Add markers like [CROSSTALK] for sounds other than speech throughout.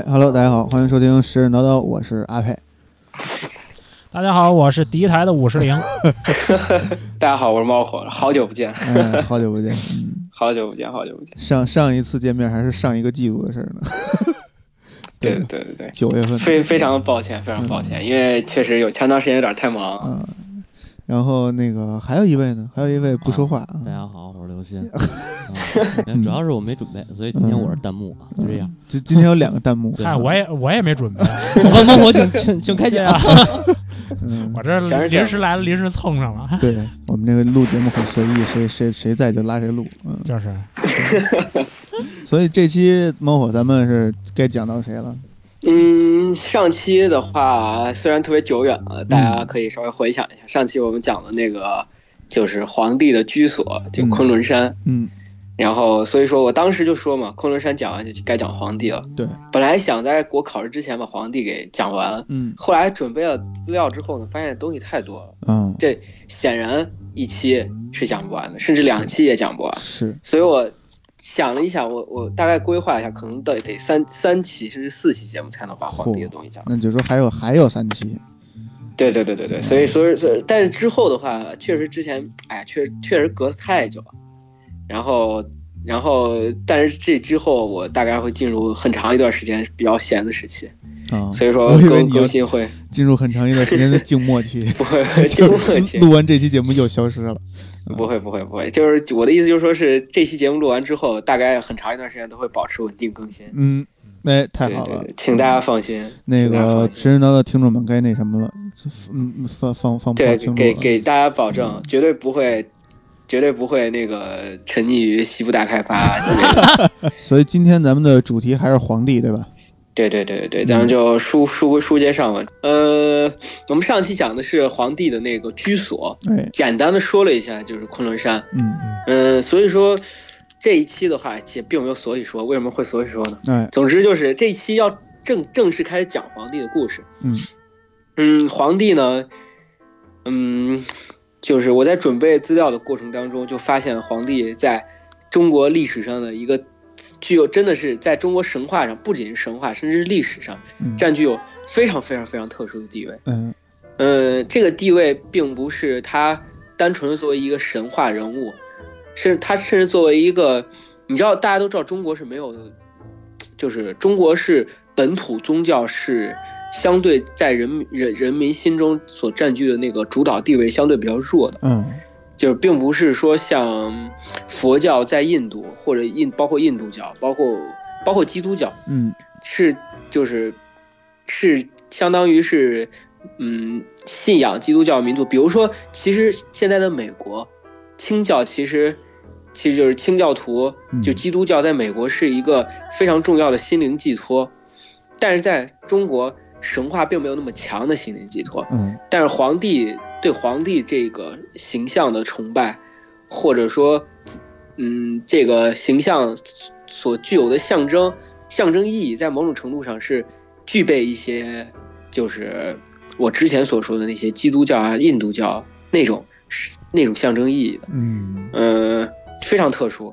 哎，Hello，大家好，欢迎收听《时人叨叨》，我是阿佩。大家好，我是第一台的五十铃。[LAUGHS] [LAUGHS] 大家好，我是猫火，好久不见，[LAUGHS] 哎，好久不见，嗯，好久不见，好久不见。上上一次见面还是上一个季度的事儿呢。对对对对，九月份，非非常抱歉，非常抱歉，因为确实有前段时间有点太忙。嗯，然后那个还有一位呢，还有一位不说话。大家好，我是刘鑫。主要是我没准备，所以今天我是弹幕啊，就这样。今今天有两个弹幕。嗨，我也我也没准备。[LAUGHS] 我猫火，请请请开讲。[LAUGHS] 嗯，我这临时来了，临时蹭上了。[LAUGHS] 对我们这个录节目很随意，谁谁谁在就拉谁录。嗯，就是。所以这期猫火咱们是该讲到谁了？嗯，上期的话虽然特别久远了，大家可以稍微回想一下。上期我们讲的那个就是皇帝的居所，就昆仑山。嗯。然后所以说我当时就说嘛，昆仑山讲完就该讲皇帝了。对。本来想在国考试之前把皇帝给讲完。嗯。后来准备了资料之后呢，发现东西太多了。嗯。这显然一期是讲不完的，甚至两期也讲不完。是。所以我。想了一下，我我大概规划一下，可能得得三三期甚至四期节目才能把皇帝的东西讲完。那就是说还有还有三期。对对对对对，所以所以所以，但是之后的话，确实之前哎，确确实隔太久了。然后然后，但是这之后我大概会进入很长一段时间比较闲的时期。啊，所以说更更新会进入很长一段时间的静默期。[LAUGHS] 不会，[LAUGHS] 静默期。录完这期节目又消失了。不会不会不会，就是我的意思就是说，是这期节目录完之后，大概很长一段时间都会保持稳定更新。嗯，哎，太好了，请大家放心。那个神人叨的听众们该那什么了，嗯，放放放对，给给大家保证，绝对不会，绝对不会那个沉溺于西部大开发。[LAUGHS] 所以今天咱们的主题还是皇帝，对吧？对对对对咱们就书书书接上文。呃，我们上期讲的是皇帝的那个居所，简单的说了一下，就是昆仑山。嗯嗯。所以说这一期的话，也并没有所以说，为什么会所以说呢？哎，总之就是这一期要正正式开始讲皇帝的故事。嗯嗯，皇帝呢，嗯，就是我在准备资料的过程当中，就发现皇帝在中国历史上的一个。具有真的是在中国神话上，不仅是神话，甚至是历史上，占据有非常非常非常特殊的地位。嗯，呃，这个地位并不是他单纯的作为一个神话人物，甚至他甚至作为一个，你知道，大家都知道中国是没有，就是中国是本土宗教是相对在人民人人民心中所占据的那个主导地位相对比较弱的。嗯。就是并不是说像佛教在印度或者印包括印度教，包括包括基督教，嗯，是就是是相当于是嗯信仰基督教民族。比如说，其实现在的美国清教其实其实就是清教徒，就基督教在美国是一个非常重要的心灵寄托，但是在中国神话并没有那么强的心灵寄托，嗯，但是皇帝。对皇帝这个形象的崇拜，或者说，嗯，这个形象所具有的象征象征意义，在某种程度上是具备一些，就是我之前所说的那些基督教啊、印度教那种那种象征意义的，嗯嗯，非常特殊。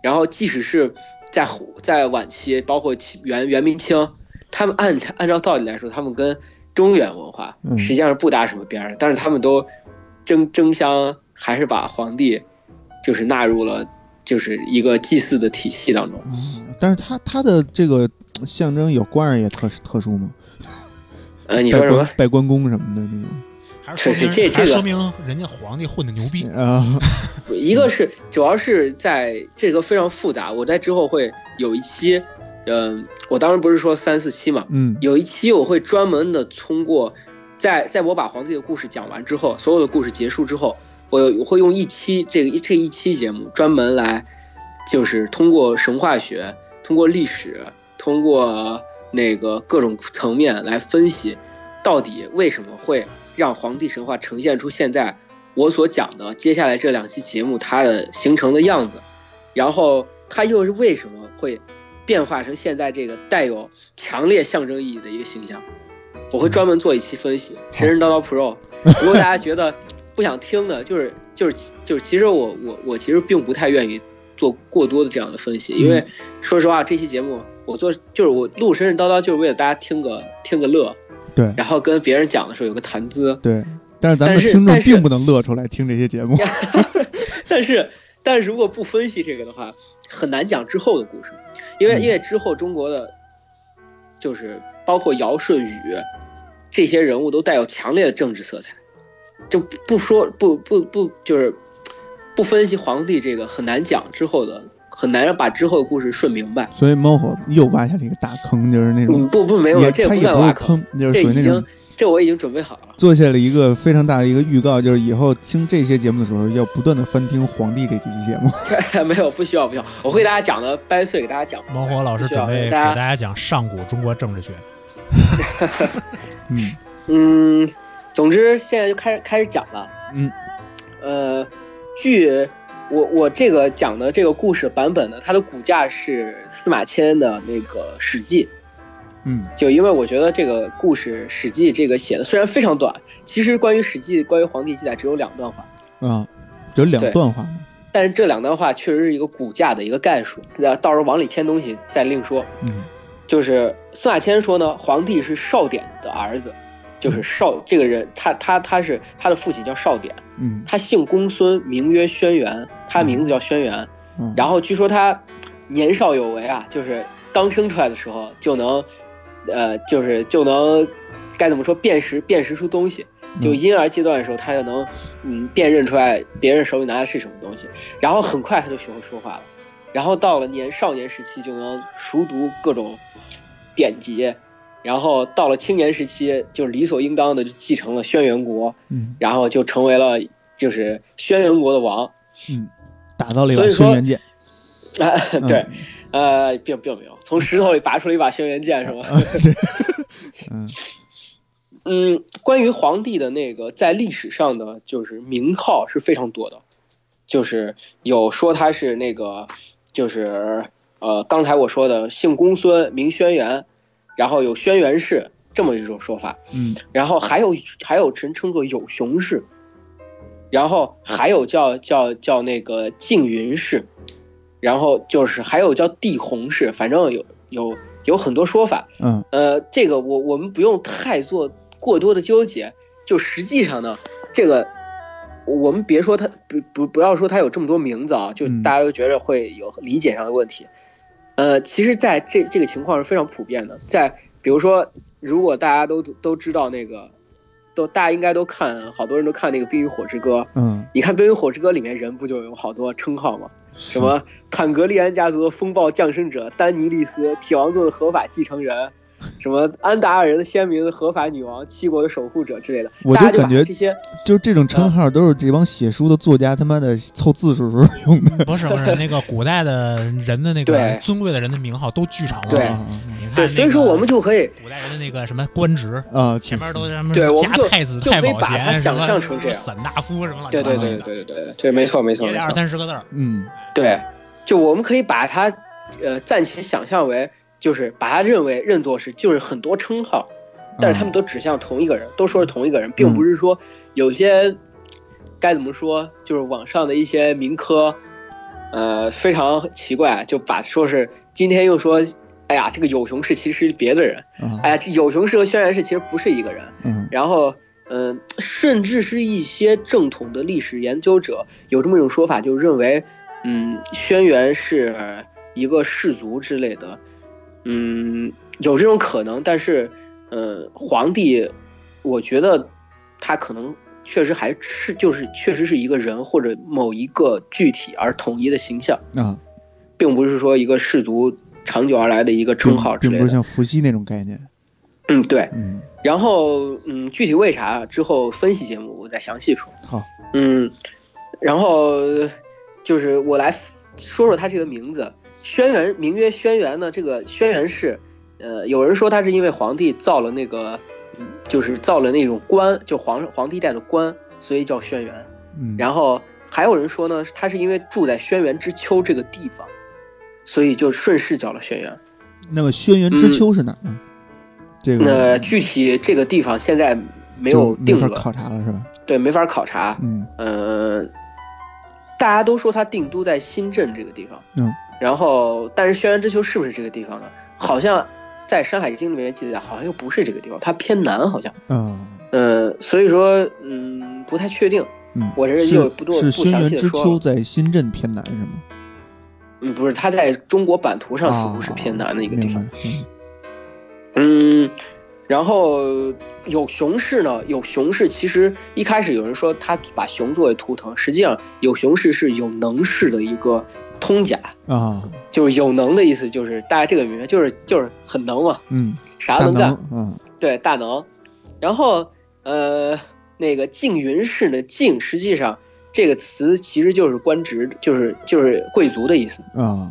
然后，即使是在在晚期，包括元元明清，他们按按照道理来说，他们跟中原文化实际上是不搭什么边儿，但是他们都争争相还是把皇帝就是纳入了就是一个祭祀的体系当中。但是他他的这个象征有官儿也特特殊吗？呃，你说什么拜关公什么的那种？还是说明这这说明人家皇帝混的牛逼啊？[LAUGHS] 一个是主要是在这个非常复杂，我在之后会有一期。嗯，我当时不是说三四期嘛，嗯，有一期我会专门的通过，在在我把皇帝的故事讲完之后，所有的故事结束之后，我我会用一期这个这一期节目专门来，就是通过神话学，通过历史，通过那个各种层面来分析，到底为什么会让皇帝神话呈现出现在我所讲的接下来这两期节目它的形成的样子，然后它又是为什么会。变化成现在这个带有强烈象征意义的一个形象，我会专门做一期分析。神神叨叨 Pro，[LAUGHS] 如果大家觉得不想听的，就是就是就是，其实我我我其实并不太愿意做过多的这样的分析，因为说实话，这期节目我做就是我录神神叨叨，就是为了大家听个听个乐，对然后跟别人讲的时候有个谈资。对，但是咱们的听众并不能乐出来听这些节目。[LAUGHS] 但是，但是如果不分析这个的话，很难讲之后的故事，因为嗯。因为之后中国的，就是包括尧舜禹这些人物都带有强烈的政治色彩，就不不说不不不就是不分析皇帝这个很难讲之后的，很难把之后的故事顺明白。所以猫火又挖下了一个大坑，就是那种嗯，不不没有，这不算挖坑，就是这已经属于那种这我已经准备好了。做下了一个非常大的一个预告，就是以后听这些节目的时候要不断的翻听皇帝这几期节目。[LAUGHS] 没有，不需要不需要，我会给大家讲的掰碎给大家讲。猫火老师准备给大家大家讲上古中国政治学。[LAUGHS] 嗯嗯，总之现在就开始开始讲了。嗯，呃，据我我这个讲的这个故事版本呢，它的骨架是司马迁的那个《史记》，嗯。就因为我觉得这个故事《史记》这个写的虽然非常短，其实关于《史记》关于皇帝记载只有两段话，啊，只有两段话。但是这两段话确实是一个骨架的一个概述，那到时候往里添东西再另说。嗯。就是司马迁说呢，皇帝是少典的儿子，就是少这个人，他他他是他的父亲叫少典，嗯。他姓公孙，名曰轩辕，他名字叫轩辕。嗯，然后据说他年少有为啊，就是刚生出来的时候就能，呃，就是就能该怎么说辨识辨识出东西，就嗯婴儿阶段的时候他就能嗯辨认出来别人手里拿的是什么东西，然后很快他就学会说话了，然后到了年少年时期就能熟读各种典籍。然后到了青年时期，就理所应当的就继承了轩辕国，嗯然后就成为了就是轩辕国的王。嗯，打造了一把所以说轩辕剑。啊，嗯对，呃，并并没有从石头里拔出了一把轩辕剑，是吗？[LAUGHS] 嗯。嗯，关于皇帝的那个在历史上的就是名号是非常多的，就是有说他是那个，就是呃刚才我说的姓公孙名轩辕，然后有轩辕氏这么一种说法，嗯。然后还有还有人称作有熊氏，然后还有叫叫叫那个缙云氏，然后就是还有叫地红氏，反正有有有很多说法。嗯呃，这个我我们不用太做过多的纠结，就实际上呢，这个我们别说他不不不要说他有这么多名字啊，就嗯大家都觉得会有理解上的问题。呃，其实在这这个情况是非常普遍的，在比如说，如果大家都都知道那个，都大家应该都看，好多人都看那个《冰与火之歌》。嗯，你看《冰与火之歌》里面人不就有好多称号吗？什什么坦格利安家族的风暴降生者丹尼利斯，铁王座的合法继承人，什么安达尔人的鲜明的合法女王，七国的守护者之类的，我就大家感觉这些就是这种称号都是这帮写书的作家他妈的凑字数时候用的。不是不是，那个古代的人的那个对尊贵的人的名号都巨长了。对啊你看、那对，所以说我们就可以古代人的那个什么官职，啊，啊前面都是什么对我们就加太子、就可以太保贤，把它想什么象成这样散大夫什么乱七对对对对对对对对，没错没错也得二，三十个字儿。嗯对，就我们可以把它呃暂且想象为，就是把他认为认作是就是很多称号，但是他们都指向同一个人，都说是同一个人，并不是说有些该怎么说，就是网上的一些民科，呃，非常奇怪，就把说是今天又说，哎呀，这个有熊氏其实是别的人，啊哎呀，这有熊氏和轩辕氏其实不是一个人，嗯然后。嗯、甚至是一些正统的历史研究者有这么一种说法，就认为，嗯，轩辕是一个氏族之类的，嗯，有这种可能，但是，呃，皇帝，我觉得他可能确实还是就是确实是一个人或者某一个具体而统一的形象，啊，并不是说一个氏族长久而来的一个称号之类的。并不是像伏羲那种概念。嗯，对。嗯，然后，嗯，具体为啥之后分析节目我再详细说。好，嗯，然后就是我来说说他这个名字，轩辕名曰轩辕呢。这个轩辕氏，呃，有人说他是因为皇帝造了那个，嗯就是造了那种官，就皇皇帝带的官，所以叫轩辕。嗯，然后还有人说呢，他是因为住在轩辕之丘这个地方，所以就顺势叫了轩辕。那么轩辕之丘是哪儿呢？这个呃，具体这个地方现在没有定论，考察了是吧？对，没法考察。嗯呃，大家都说他定都在新镇这个地方，嗯，然后但是轩辕之丘是不是这个地方呢？好像在《山海经》里面记载，好像又不是这个地方，它偏南，好像，嗯呃，所以说，嗯，不太确定。嗯，我这又不多不详轩辕之细地说了丘在新镇偏南是吗？嗯，不是，它在中国版图上啊，似乎是偏南的一个地方。嗯嗯，然后有熊市呢，有熊市。其实一开始有人说他把熊作为图腾，实际上有熊市是有能氏的一个通假，啊，就是有能的意思，就是大家这个名就是就是很能嘛，嗯，啥都能干，，嗯。对，大能。然后呃，那个静云氏呢，静实际上这个词其实就是官职，就是就是贵族的意思。啊，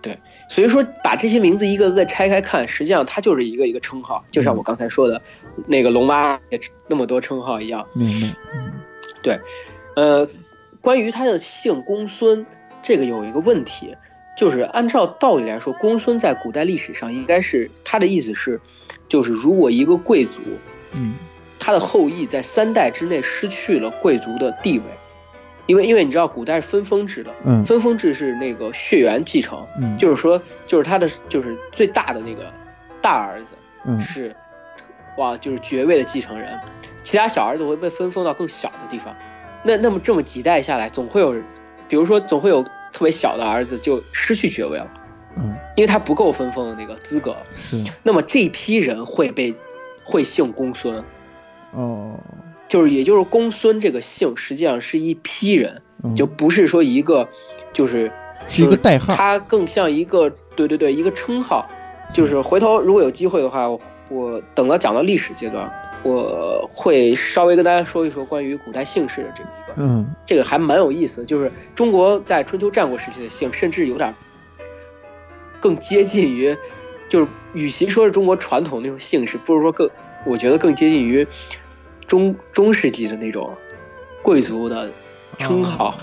对所以说，把这些名字一个个拆开看，实际上它就是一个一个称号，就像我刚才说的，那个龙妈也那么多称号一样。明白。嗯呃，关于他的姓公孙，这个有一个问题，就是按照道理来说，公孙在古代历史上应该是他的意思是，就是如果一个贵族嗯。他的后裔在三代之内失去了贵族的地位，因为因为你知道古代是分封制的，嗯。分封制是那个血缘继承，嗯，就是说，就是他的就是最大的那个大儿子嗯。是，哇，就是爵位的继承人，其他小儿子会被分封到更小的地方。那那么这么几代下来，总会有，比如说总会有特别小的儿子就失去爵位了，嗯。因为他不够分封的那个资格。是。那么这批人会被会姓公孙，哦，就是也就是公孙这个姓实际上是一批人，嗯。就不是说一个就是是一个代号。它更像一个对对对一个称号，就是回头如果有机会的话，我我等到讲到历史阶段，我会稍微跟大家说一说关于古代姓氏的这个一个，嗯这个还蛮有意思的，就是中国在春秋战国时期的姓，甚至有点更接近于，就是与其说是中国传统那种姓氏，不如说更，我觉得更接近于中中世纪的那种贵族的称号。哦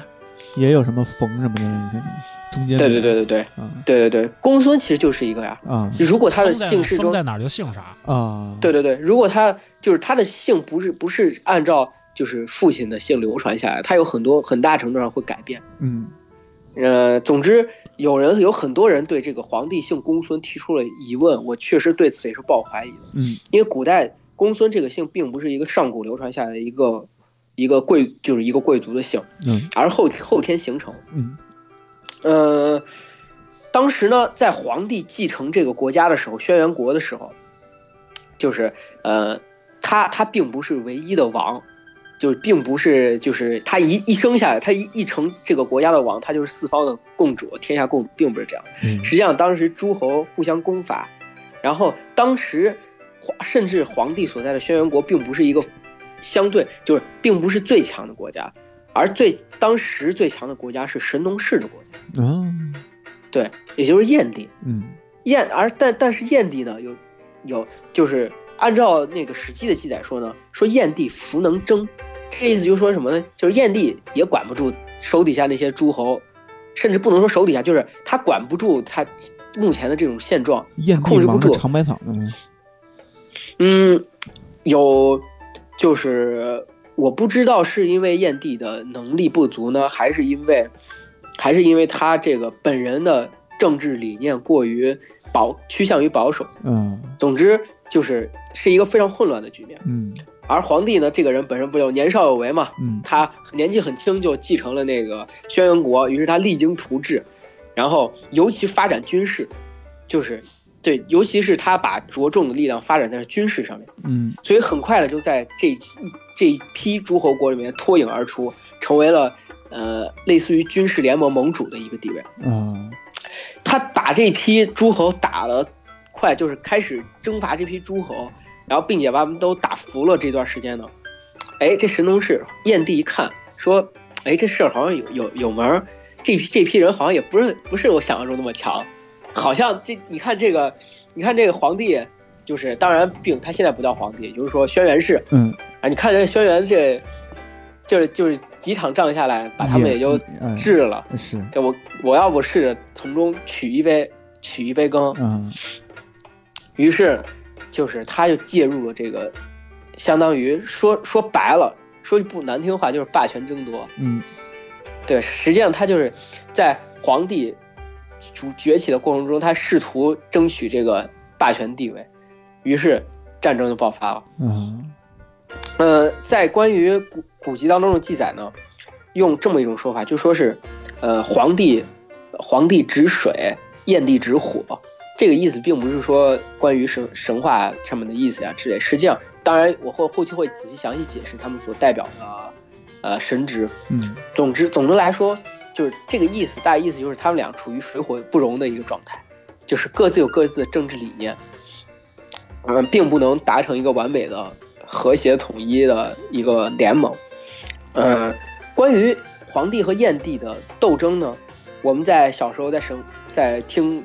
也有什么冯什么的那些中间对对对对对啊对对对，公孙其实就是一个呀。啊如果他的姓氏中，在哪儿就姓啥。啊，对对对，如果他就是他的姓不是不是按照就是父亲的姓流传下来，他有很多很大程度上会改变。嗯呃，总之有人有很多人对这个皇帝姓公孙提出了疑问，我确实对此也是抱怀疑的，嗯因为古代公孙这个姓并不是一个上古流传下来的一个一个贵就是一个贵族的姓，嗯而后后天形成。嗯呃，当时呢，在皇帝继承这个国家的时候，轩辕国的时候，就是呃，他他并不是唯一的王，就是并不是就是他一一生下来，他一一成这个国家的王，他就是四方的共主，天下共主，并不是这样。嗯实际上，当时诸侯互相攻伐，然后当时皇甚至皇帝所在的轩辕国并不是一个相对就是并不是最强的国家，而最当时最强的国家是神农氏的国家。嗯对，也就是燕地。嗯燕而但但是燕地呢，有有就是按照那个《史记》的记载说呢，说燕地弗能征，这意思就是说什么呢？就是燕地也管不住手底下那些诸侯，甚至不能说手底下，就是他管不住他目前的这种现状。燕控制不住尝百草呢。嗯，有就是我不知道是因为燕帝的能力不足呢，还是因为还是因为他这个本人的政治理念过于保趋向于保守。嗯总之就是是一个非常混乱的局面。嗯而皇帝呢，这个人本身不就年少有为嘛，嗯他年纪很轻就继承了那个轩辕国，于是他励精图治，然后尤其发展军事，就是对，尤其是他把着重的力量发展在军事上面，嗯所以很快的就在这一这一批诸侯国里面脱颖而出，成为了呃类似于军事联盟盟主的一个地位。嗯他打这批诸侯打了快，就是开始征伐这批诸侯，然后并且把他们都打服了。这段时间呢，哎，这神农氏燕帝一看说，哎，这事儿好像有有有门儿，这批这批人好像也不是不是我想象中那么强，好像这你看这个，你看这个皇帝，就是当然并他现在不叫皇帝，就是说轩辕氏。嗯，啊，你看这轩辕这，就是就是几场仗下来，把他们也就哎治了。是。对我我要不试着从中取一杯取一杯羹，嗯。于是就是他就介入了这个，相当于说说白了，说句不难听话就是霸权争夺。嗯。对，实际上他就是在皇帝主崛起的过程中，他试图争取这个霸权地位，于是战争就爆发了。嗯，呃，在关于古古籍当中的记载呢，用这么一种说法，就说是，呃，皇帝皇帝指水，燕帝指火。这个意思并不是说关于神神话上面的意思呀之类。实际上，当然我会后期会仔细详细解释他们所代表的呃神职。嗯总之，总的来说，就是这个意思，大概意思就是他们俩处于水火不容的一个状态，就是各自有各自的政治理念，嗯、并不能达成一个完美的、和谐统一的一个联盟。呃，关于皇帝和燕帝的斗争呢，我们在小时候在生在听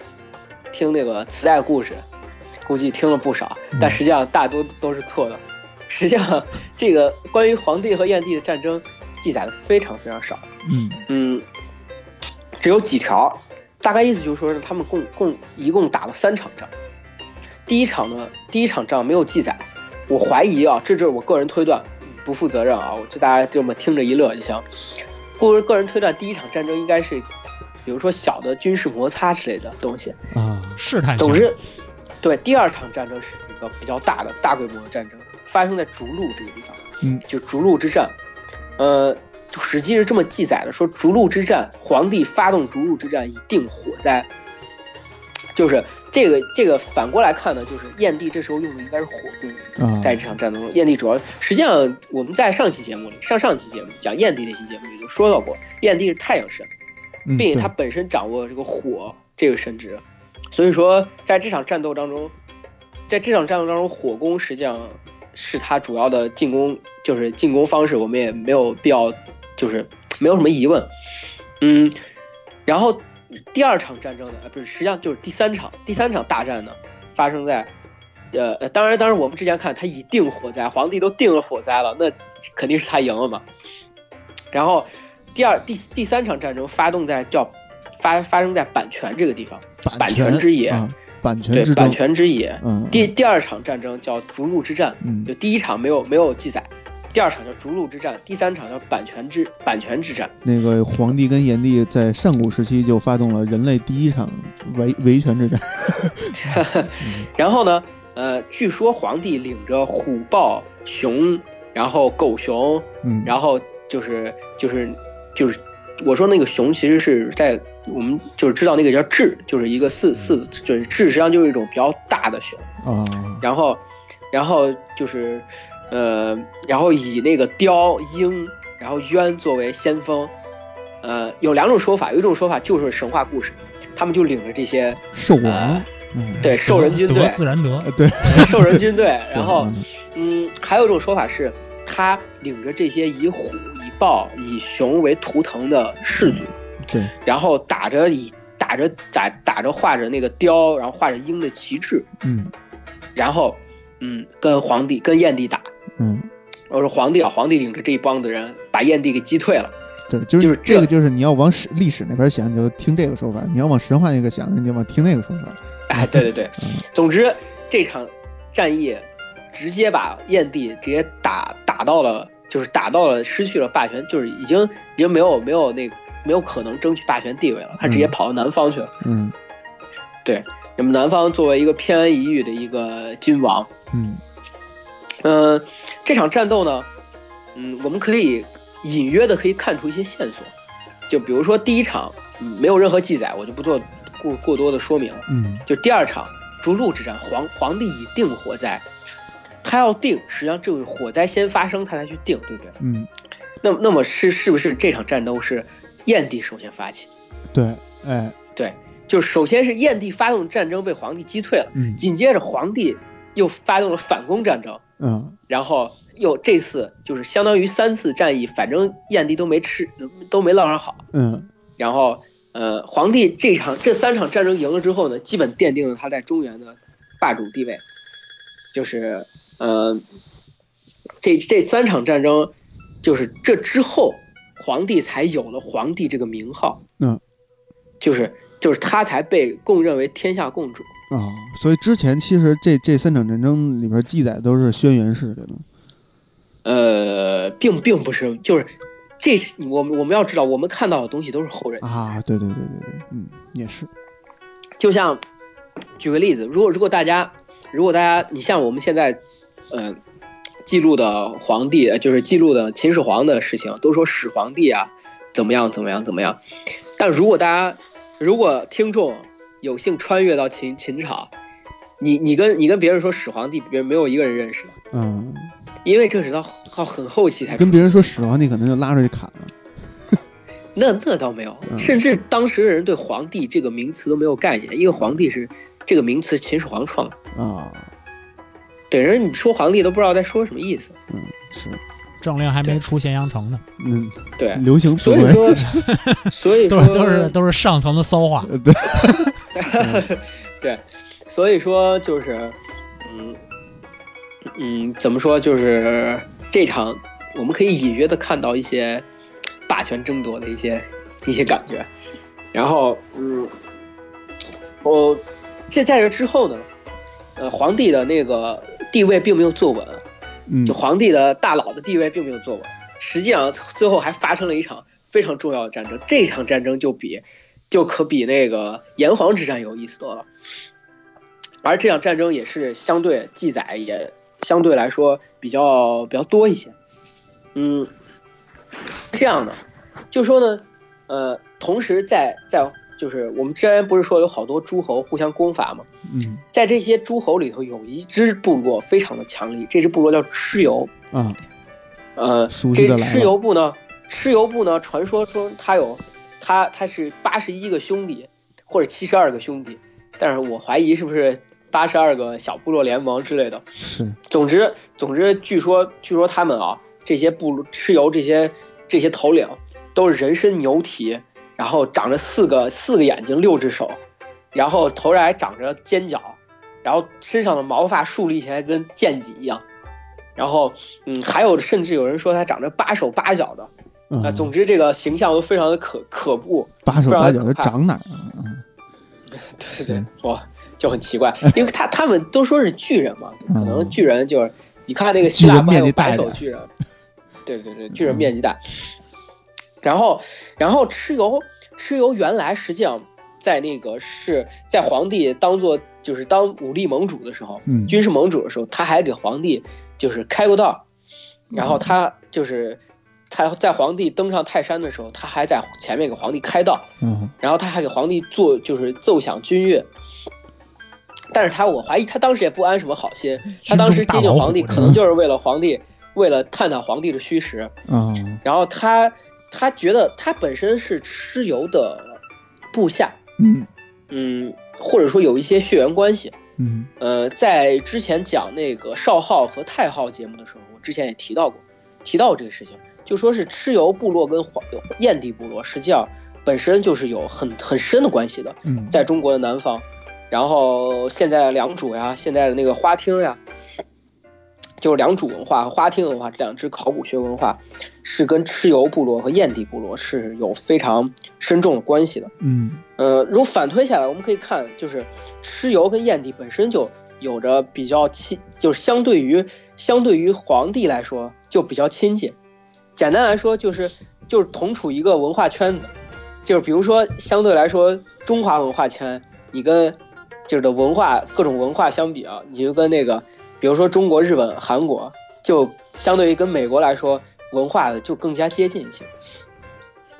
听那个磁带故事，估计听了不少，但实际上大多都是错的。实际上，这个关于皇帝和燕帝的战争记载的非常非常少。嗯嗯，只有几条，大概意思就是说是他们共共一共打了三场仗。第一场呢，第一场仗没有记载，我怀疑啊，这就是我个人推断，不负责任啊，我就大家这么听着一乐就行。个人个人推断，第一场战争应该是，比如说小的军事摩擦之类的东西。啊，试探总之，对第二场战争是一个比较大的大规模的战争，发生在逐鹿这个地方，嗯，就逐鹿之战。呃，就史记是这么记载的，说逐鹿之战，皇帝发动逐鹿之战以定火灾。就是这个这个反过来看呢，就是燕帝这时候用的应该是火攻，啊，在这场战斗中，燕帝主要实际上我们在上期节目里，上上期节目讲燕帝那期节目里就说到过，燕帝是太阳神，并且他本身掌握这个火这个神职，所以说在这场战斗当中，在这场战斗当中，火攻实际上是他主要的进攻，就是进攻方式，我们也没有必要，就是没有什么疑问。嗯，然后第二场战争呢，呃不是，实际上就是第三场，第三场大战呢，发生在，呃呃，当然当然，我们之前看他已定火灾，皇帝都定了火灾了，那肯定是他赢了嘛。然后第二第第三场战争发动在叫发发生在版权这个地方，版权泉之野啊，阪泉对，阪之争，泉之野。嗯，第第二场战争叫逐鹿之战，嗯就第一场没有没有记载，第二场叫逐鹿之战，第三场叫阪泉之阪泉之战。那个皇帝跟炎帝在上古时期就发动了人类第一场维维权之战，[LAUGHS] 然后呢，呃，据说皇帝领着虎豹熊，然后狗熊，嗯，然后就是就是就是，我说那个熊其实是在我们就是知道那个叫雉，就是一个四四就是雉，实际上就是一种比较大的熊。啊，然后，然后就是，呃，然后以那个雕鹰，然后鸢作为先锋，呃，有两种说法，有一种说法就是神话故事，他们就领着这些兽王呃，嗯，对兽人军队，自然得，呃对，兽人军队，[LAUGHS] 然后嗯。嗯，还有一种说法是，他领着这些以虎、以豹、以熊为图腾的氏族，对，然后打着以打着打打着画着那个雕，然后画着鹰的旗帜，嗯。然后嗯，跟皇帝跟燕帝打。嗯，我说皇帝啊，皇帝领着这一帮子人把燕帝给击退了。对，就就是这这个，就是你要往史历史那边想，你就听这个说法；你要往神话那个想，你就往听那个说法。哎，对对对 [LAUGHS] 嗯，总之这场战役直接把燕帝直接打打到了，就是打到了失去了霸权，就是已经已经没有没有那个没有可能争取霸权地位了，他直接嗯跑到南方去了。嗯对那么南方作为一个偏安一隅的一个君王，嗯嗯、这场战斗呢，嗯，我们可以隐约的可以看出一些线索，就比如说第一场，嗯，没有任何记载，我就不做过过多的说明了。嗯就第二场逐鹿之战，皇皇帝已定火灾，他要定，实际上就是火灾先发生，他才去定，对不对？嗯，那那么是是不是这场战斗是燕帝首先发起？对，哎，对，就是首先是燕帝发动战争被皇帝击退了，嗯紧接着皇帝又发动了反攻战争，嗯。然后又这次就是相当于三次战役，反正燕帝都没吃都没落上好，嗯。然后呃，皇帝这场这三场战争赢了之后呢，基本奠定了他在中原的霸主地位，就是呃，这这三场战争，就是这之后，皇帝才有了皇帝这个名号，嗯，就是就是他才被公认为天下共主。啊，所以之前其实这这三场战争里边记载都是轩辕氏的呢。呃，并并不是，就是这我们我们要知道，我们看到的东西都是后人。啊，对对对对对，嗯，也是，就像举个例子，如果如果大家如果大家你像我们现在，嗯、记录的皇帝，呃就是记录的秦始皇的事情，都说始皇帝啊怎么样怎么样怎么样，但如果大家如果听众有幸穿越到秦秦朝，你你跟你跟别人说始皇帝，别人没有一个人认识的，嗯，因为这是到到很后期才跟别人说始皇帝可能就拉出去砍了，[LAUGHS] 那那倒没有，嗯。甚至当时的人对皇帝这个名词都没有概念，因为皇帝是这个名词秦始皇创的。啊，对人你说皇帝都不知道在说什么意思。嗯，是，政令还没出咸阳城呢，嗯，对，流行词所以，说，所以说 [LAUGHS] 都是都是都是上层的骚话。呃对，[LAUGHS] 对，所以说就是，嗯嗯，怎么说就是这场我们可以隐约的看到一些霸权争夺的一些一些感觉。然后，嗯，我这在这之后呢，呃，皇帝的那个地位并没有坐稳，嗯就皇帝的大佬的地位并没有坐稳，实际上最后还发生了一场非常重要的战争。这场战争就比就可比那个炎黄之战有意思多了。而这场战争也是相对记载也相对来说比较比较多一些。嗯，这样的，就说呢，呃，同时在在就是我们之前不是说有好多诸侯互相攻伐吗？嗯在这些诸侯里头，有一支部落非常的强力，这支部落叫蚩尤。啊，呃，这蚩尤部呢，蚩尤部呢，传说中他有，他他是八十一个兄弟，或者七十二个兄弟，但是我怀疑是不是八十二个小部落联盟之类的。是，总之，总之，据说据说他们啊，这些部落蚩尤这些这些头领都是人身牛体，然后长着四个四个眼睛，六只手，然后头上还长着尖角，然后身上的毛发竖立起来跟剑戟一样，然后嗯，还有甚至有人说他长着八手八脚的，啊、嗯，总之这个形象都非常的可可怖，八手八脚的长哪儿啊？嗯。对对，哇，就很奇怪，[LAUGHS] 因为他他们都说是巨人嘛，可能巨人就是你看那个希腊不还有白手巨人，[LAUGHS] 对对对，巨人面积大。然后，然后蚩尤，蚩尤原来实际上在那个是在皇帝当做就是当武力盟主的时候，嗯。军事盟主的时候，他还给皇帝就是开过道，然后他就是他在皇帝登上泰山的时候，他还在前面给皇帝开道，嗯。然后他还给皇帝做就是奏响军乐，但是他我怀疑他当时也不安什么好心，他当时接近皇帝可能就是为了皇帝，为了探探皇帝的虚实，嗯。然后他他觉得他本身是蚩尤的部下，嗯。嗯，或者说有一些血缘关系，嗯。呃，在之前讲那个少昊和太昊节目的时候，我之前也提到过，提到过这个事情，就说是蚩尤部落跟黄燕地部落实际上本身就是有很很深的关系的，嗯，在中国的南方，然后现在的良渚呀，现在的那个花厅呀，就是良渚文化和花厅文化这两支考古学文化，是跟蚩尤部落和燕地部落是有非常深重的关系的。嗯呃，如果反推下来，我们可以看，就是蚩尤跟燕地本身就有着比较亲，就是相对于相对于皇帝来说就比较亲近。简单来说，就是就是同处一个文化圈子，就是比如说相对来说中华文化圈，你跟就是的文化各种文化相比啊，你就跟那个比如说中国、日本、韩国，就相对于跟美国来说，文化的就更加接近一些。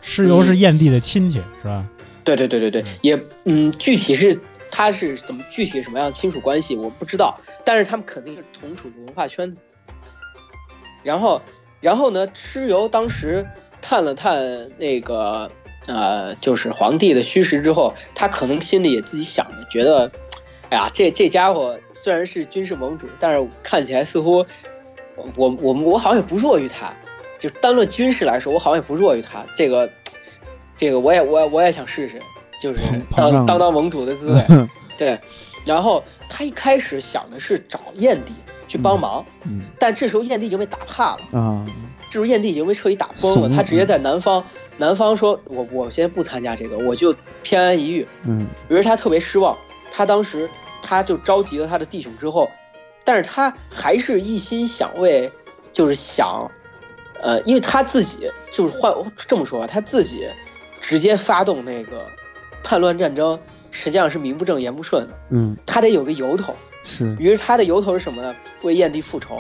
蚩尤是燕地的亲戚是吧？对对对对对，也嗯，具体是他是怎么具体什么样的亲属关系我不知道，但是他们肯定是同处于文化圈子。然后，然后呢，蚩尤当时探了探那个呃，就是皇帝的虚实之后，他可能心里也自己想着，觉得，哎呀，这这家伙虽然是军事盟主，但是看起来似乎我我我好像也不弱于他，就单论军事来说，我好像也不弱于他。这个这个我也我也我也想试试，就是当当当盟主的滋味。[LAUGHS] 对，然后他一开始想的是找燕帝去帮忙，嗯但这时候燕帝已经被打怕了，啊这时候燕帝已经被彻底打崩了他直接在南方，南方说我我先不参加这个，我就偏安一隅。嗯于是他特别失望，他当时他就召集了他的弟兄之后，但是他还是一心想为，就是想呃，因为他自己就是换这么说吧，他自己直接发动那个叛乱战争，实际上是名不正言不顺的，嗯，他得有个由头。是于是他的由头是什么呢？为燕帝复仇。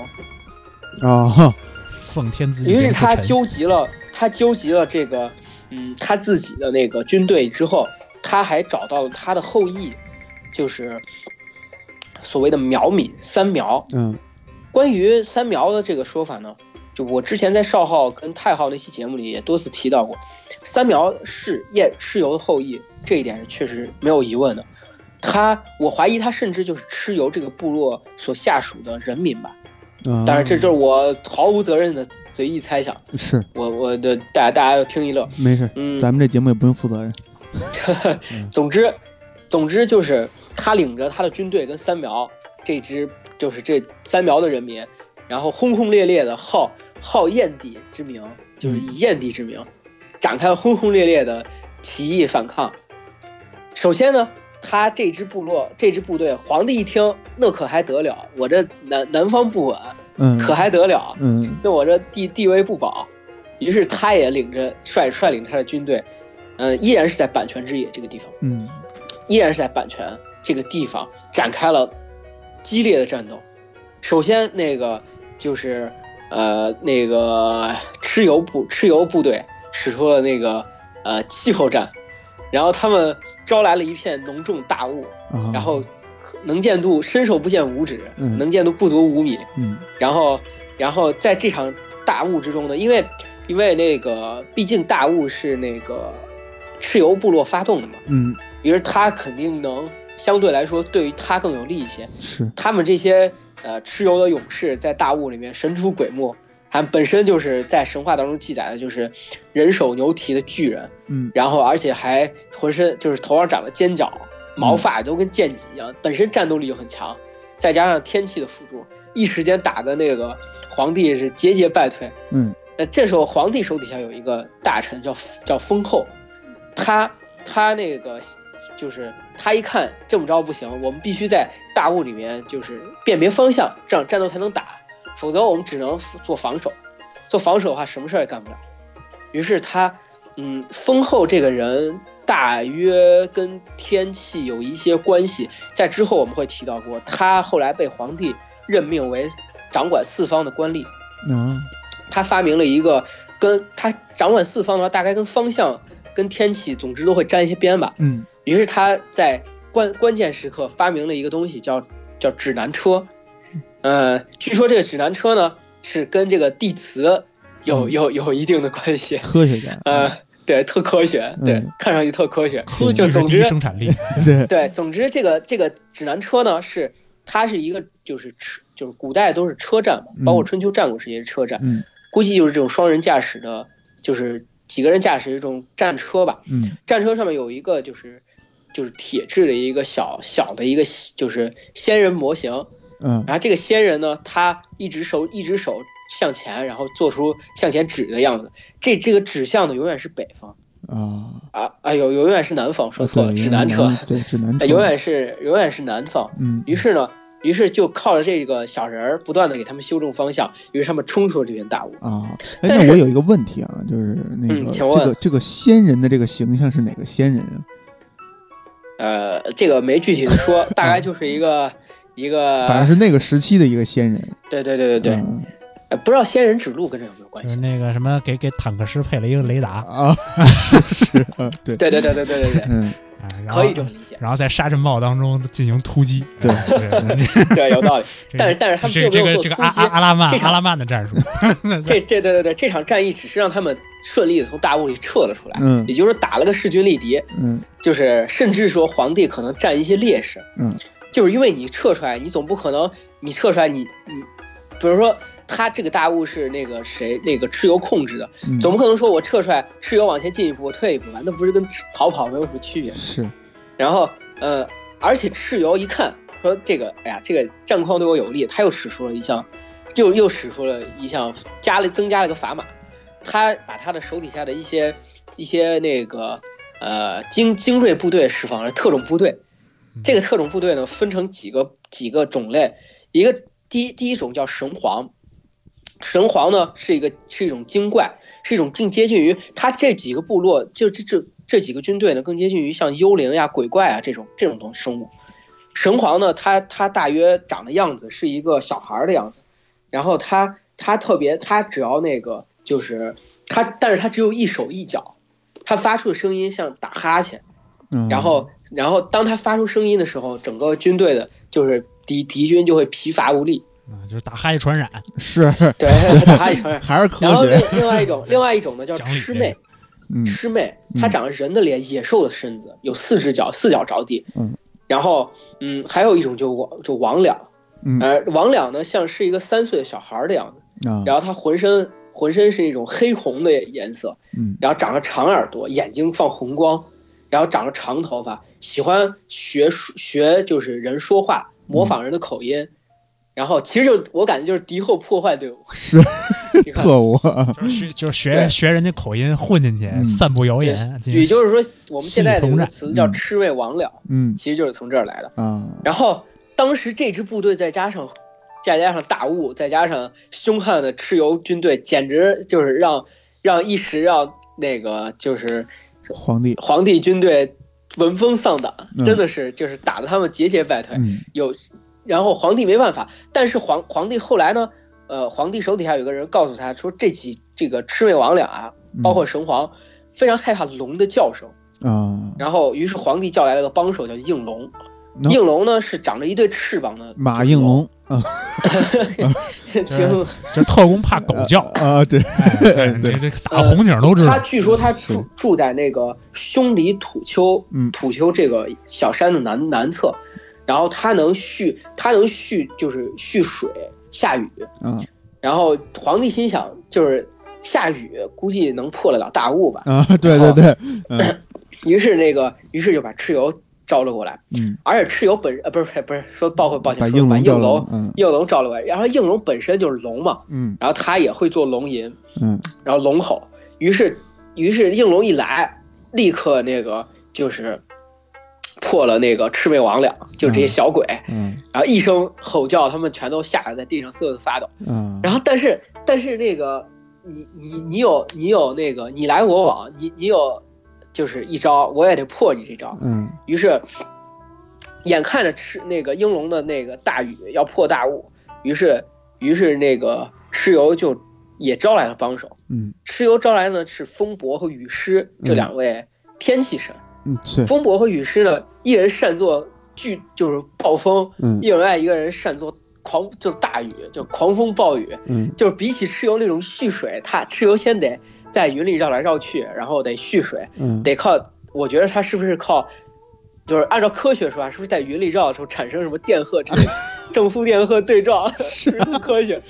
啊，哈奉天子以于是他纠集了，他纠集了这个，嗯，他自己的那个军队之后，他还找到了他的后裔，就是所谓的苗民三苗。嗯关于三苗的这个说法呢，就我之前在少昊跟太昊那期节目里也多次提到过，三苗是燕蚩尤的后裔，这一点是确实没有疑问的。他，我怀疑他甚至就是蚩尤这个部落所下属的人民吧。啊，当然，这就是我毫无责任的随意猜想。是我我的大家大家要听一乐。没事，嗯，咱们这节目也不用负责任。[LAUGHS] 总之，总之就是他领着他的军队跟三苗这支就是这三苗的人民，然后轰轰烈烈的号号燕地之名，就是以燕地之名，展开了轰轰烈烈的起义反抗。首先呢，他这支部落这支部队，皇帝一听，那可还得了？我这南南方不稳，嗯，可还得了？嗯那我这地地位不保，于是他也领着率率领他的军队，嗯、依然是在阪泉之野这个地方，嗯依然是在版权这个地方展开了激烈的战斗。首先，那个就是呃那个蚩尤部蚩尤部队使出了那个呃气候战，然后他们招来了一片浓重大雾，啊，然后能见度伸手不见五指，嗯能见度不足五米，嗯。然后，然后在这场大雾之中呢，因为因为那个毕竟大雾是那个蚩尤部落发动的嘛，嗯于是他肯定能相对来说对于他更有利一些。是他们这些呃蚩尤的勇士在大雾里面神出鬼没，还本身就是在神话当中记载的就是人手牛蹄的巨人，嗯然后而且还浑身就是头上长了尖角，毛发都跟剑戟一样，本身战斗力就很强，再加上天气的辅助，一时间打的那个皇帝是节节败退。嗯那这时候皇帝手底下有一个大臣叫叫封后，他他那个就是他一看这么着不行，我们必须在大雾里面就是辨别方向，这样战斗才能打，否则我们只能做防守。做防守的话，什么事儿也干不了。于是他，嗯，风后这个人大约跟天气有一些关系，在之后我们会提到过，他后来被皇帝任命为掌管四方的官吏。啊他发明了一个跟他掌管四方的话，大概跟方向、跟天气，总之都会沾一些边吧。嗯于是他在关关键时刻发明了一个东西叫叫指南车。呃，据说这个指南车呢是跟这个地磁有嗯有有一定的关系。科学家呃，对，特科学，对，嗯看上去特科学。科技就是总之一生产力，[LAUGHS] 对对，总之这个这个指南车呢是它是一个就是车就是古代都是车站嘛，包括嗯春秋战国时期也是车站。嗯估计就是这种双人驾驶的，就是几个人驾驶的这种战车吧。嗯战车上面有一个就是就是铁制的一个小小的一个就是仙人模型，嗯然后这个仙人呢，他一只手一只手向前，然后做出向前指的样子。这这个指向的永远是北方啊，啊啊，有永远是南方，说错了，对指南车，对指南 [LAUGHS] 车永远是永远是南方。嗯于是呢，于是就靠着这个小人儿不断的给他们修正方向，于是他们冲出了这片大雾。啊，哎，那我有一个问题啊，就是那个请问个这个仙人的这个形象是哪个仙人啊？呃，这个没具体的说，大概就是一个 [LAUGHS] 一个，反正是那个时期的一个仙人。对对对对对，嗯呃不知道仙人指路跟这有没有关就是系？那个什么，给给坦克师配了一个雷达，啊，是是，嗯对，对对对对对对对，嗯，哎，可以这么理解，然后在沙尘暴当中进行突击，对啊对 [LAUGHS] 对有道理。但是但是他们这并没有做这个这个阿突击阿阿拉曼阿拉曼的战术，[LAUGHS] 这这对对对，这场战役只是让他们顺利的从大雾里撤了出来，嗯也就是说打了个势均力敌，嗯就是甚至说皇帝可能占一些劣势，嗯，就是因为你撤出来，你总不可能你撤出来你你，比如说他这个大雾是那个谁那个蚩尤控制的，嗯，总不可能说我撤出来，蚩尤往前进一步，我退一步吧，[LAUGHS] 那不是跟逃跑没有什么区别。是，然后呃，而且蚩尤一看说这个，哎呀，这个战况对我有利，他又使出了一项，又又使出了一项加了增加了一个砝码，他把他的手底下的一些一些那个呃精精锐部队释放了特种部队，这个特种部队呢分成几个几个种类，一个第一第一种叫神皇，神皇呢是一个是一种精怪，是一种更接近于他这几个部落，就这这这几个军队呢，更接近于像幽灵呀、鬼怪啊这种这种东生物。神皇呢，他他大约长的样子是一个小孩儿的样子，然后他他特别他只要那个就是他，但是他只有一手一脚，他发出的声音像打哈欠，嗯。然后然后当他发出声音的时候，整个军队的就是敌敌军就会疲乏无力，啊，就是打哈欠传染，是 [LAUGHS] 对，打哈欠传染。[LAUGHS] 还是科然后另，另外一种，另外一种呢叫魑魅，嗯魑魅，嗯它长着人的脸，野兽的身子，有四只脚，四脚着地。嗯。然后，嗯，还有一种就王就王两，嗯呃，王魉呢像是一个三岁的小孩的样子，啊，然后它浑身浑身是一种黑红的颜色，嗯然后长着长耳朵，眼睛放红光，然后长着长头发，喜欢学学就是人说话，模仿人的口音。然后其实就我感觉就是敌后破坏队伍，[LAUGHS] 是特务啊，就是学就是学学人家口音混进去，嗯散布谣言，也就是说，我们现在的词叫嗯魑魅魍魉，嗯其实就是从这儿来的。啊，然后当时这支部队再加上再加上大雾，再加上凶悍的蚩尤军队，简直就是让让一时让那个就是皇帝，皇帝军队闻风丧胆，嗯真的是就是打得他们节节败退。嗯有，然后皇帝没办法，但是皇皇帝后来呢，呃，皇帝手底下有个人告诉他说，这几这个魑魅魍魉啊，嗯。包括神皇，非常害怕龙的叫声。啊，然后，于是皇帝叫来了个帮手，叫应龙。喏。应龙呢是长着一对翅膀的马应，龙。啊听 [LAUGHS] 就是特工怕狗叫，啊，对，哎，对，这这打红警都知道。他，据说他住住在那个匈里土丘，嗯。土丘这个小山的南南侧，然后它能蓄，它能蓄就是蓄水下雨，嗯。然后皇帝心想就是下雨估计能破得了大雾吧，啊，对对对，嗯。[LAUGHS] 于是那个于是就把蚩尤招了过来，嗯，而且蚩尤本呃不是不是说抱歉抱歉把说把应应龙应龙招了过来，然后应龙本身就是龙嘛，嗯。然后他也会做龙吟，嗯。然后龙吼，于是于是应龙一来，立刻那个就是破了那个魑魅魍魉，就这些小鬼，嗯然后一声吼叫，他们全都吓得在地上瑟瑟发抖。嗯，然后但是但是那个你你你有你有那个你来我往，你你有就是一招，我也得破你这招。嗯于是眼看着吃那个应龙的那个大雨要破大雾，于是于是那个蚩尤就也招来了帮手。嗯蚩尤招来呢是风伯和雨师这两位天气神。嗯，是，风伯和雨师呢，一人擅作巨就是暴风，嗯另外一个人擅作狂就是大雨，就狂风暴雨。嗯就是比起蚩尤那种蓄水，他蚩尤先得在云里绕来绕去，然后得蓄水，嗯得靠。我觉得他是不是靠，就是按照科学说啊，是不是在云里绕的时候产生什么电荷之类的，正负电荷对撞，[LAUGHS] 是不科学？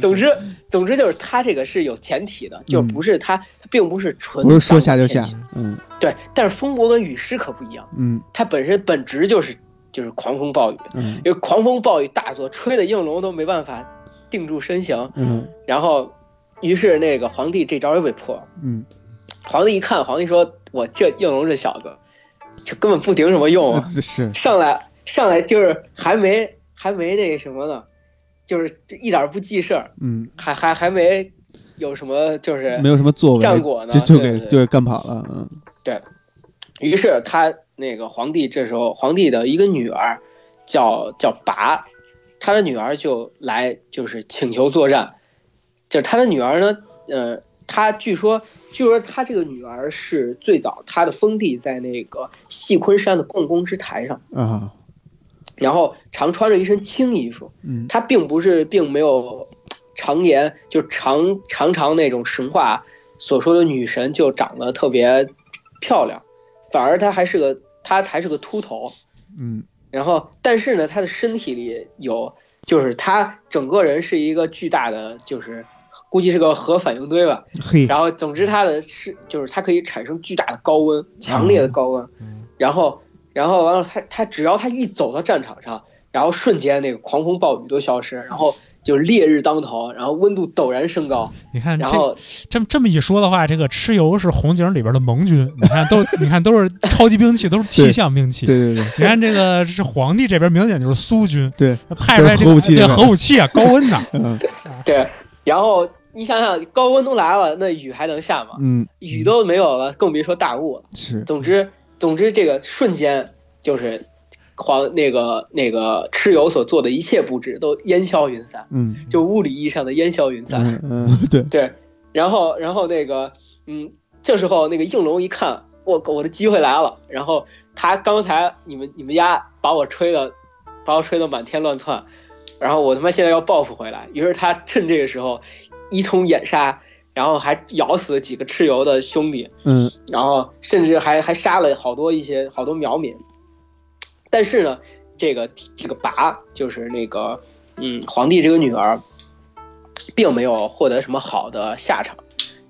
总之，总之就是它这个是有前提的，就不是他，他并不是纯不是说下就下，嗯对，但是风伯跟雨师可不一样，嗯它本身本质就是就是狂风暴雨，嗯因为狂风暴雨大作，吹的应龙都没办法定住身形，嗯然后，于是那个皇帝这招又被破了。嗯，皇帝一看，皇帝说：“我这应龙这小子，就根本不顶什么用啊！[LAUGHS] 是，上来上来就是还没还没那什么呢，就是一点不记事儿，嗯，还还还没有什么就是没有什么作为，战果呢就就给就给对。干跑了，嗯。对。于是他那个皇帝这时候，皇帝的一个女儿叫叫拔，他的女儿就来就是请求作战。就是他的女儿呢，呃，他据说据说他这个女儿是最早他的封地在那个细昆山的共工之台上，啊，然后常穿着一身青衣服。嗯他并不是并没有常言就常常常那种神话所说的女神就长得特别漂亮，反而她还是个她还是个秃头，嗯然后但是呢，她的身体里有就是她整个人是一个巨大的就是。估计是个核反应堆吧，[LAUGHS] 嘿，然后总之它的是就是它可以产生巨大的高温，强烈的高温，嗯然后然后完了它它只要它一走到战场上，然后瞬间那个狂风暴雨都消失，然后就烈日当头，然后温度陡然升高，[LAUGHS] 你看这然后这么这么一说的话，这个蚩尤是红警里边的盟军，你看都你看都是 [LAUGHS] 超级兵器，都是气象兵器。对对对你看这个是皇帝这边明显就是苏军，对，派出来这个核武器这核武器啊，高温呐。嗯对，然后你想想，高温都来了，那雨还能下吗？嗯，雨都没有了，更别说大雾了。是，总之，总之这个瞬间就是黄那个那个蚩尤所做的一切布置都烟消云散，嗯，就物理意义上的烟消云散。嗯嗯，[LAUGHS] 对，对，然后然后那个嗯，这时候那个应龙一看，我我的机会来了，然后他刚才你们你们家把我吹的，把我吹得满天乱窜，然后我他妈现在要报复回来，于是他趁这个时候一通掩杀，然后还咬死了几个蚩尤的兄弟，嗯然后甚至还还杀了好多一些好多苗民。但是呢，这个这个拔就是那个嗯皇帝这个女儿，并没有获得什么好的下场，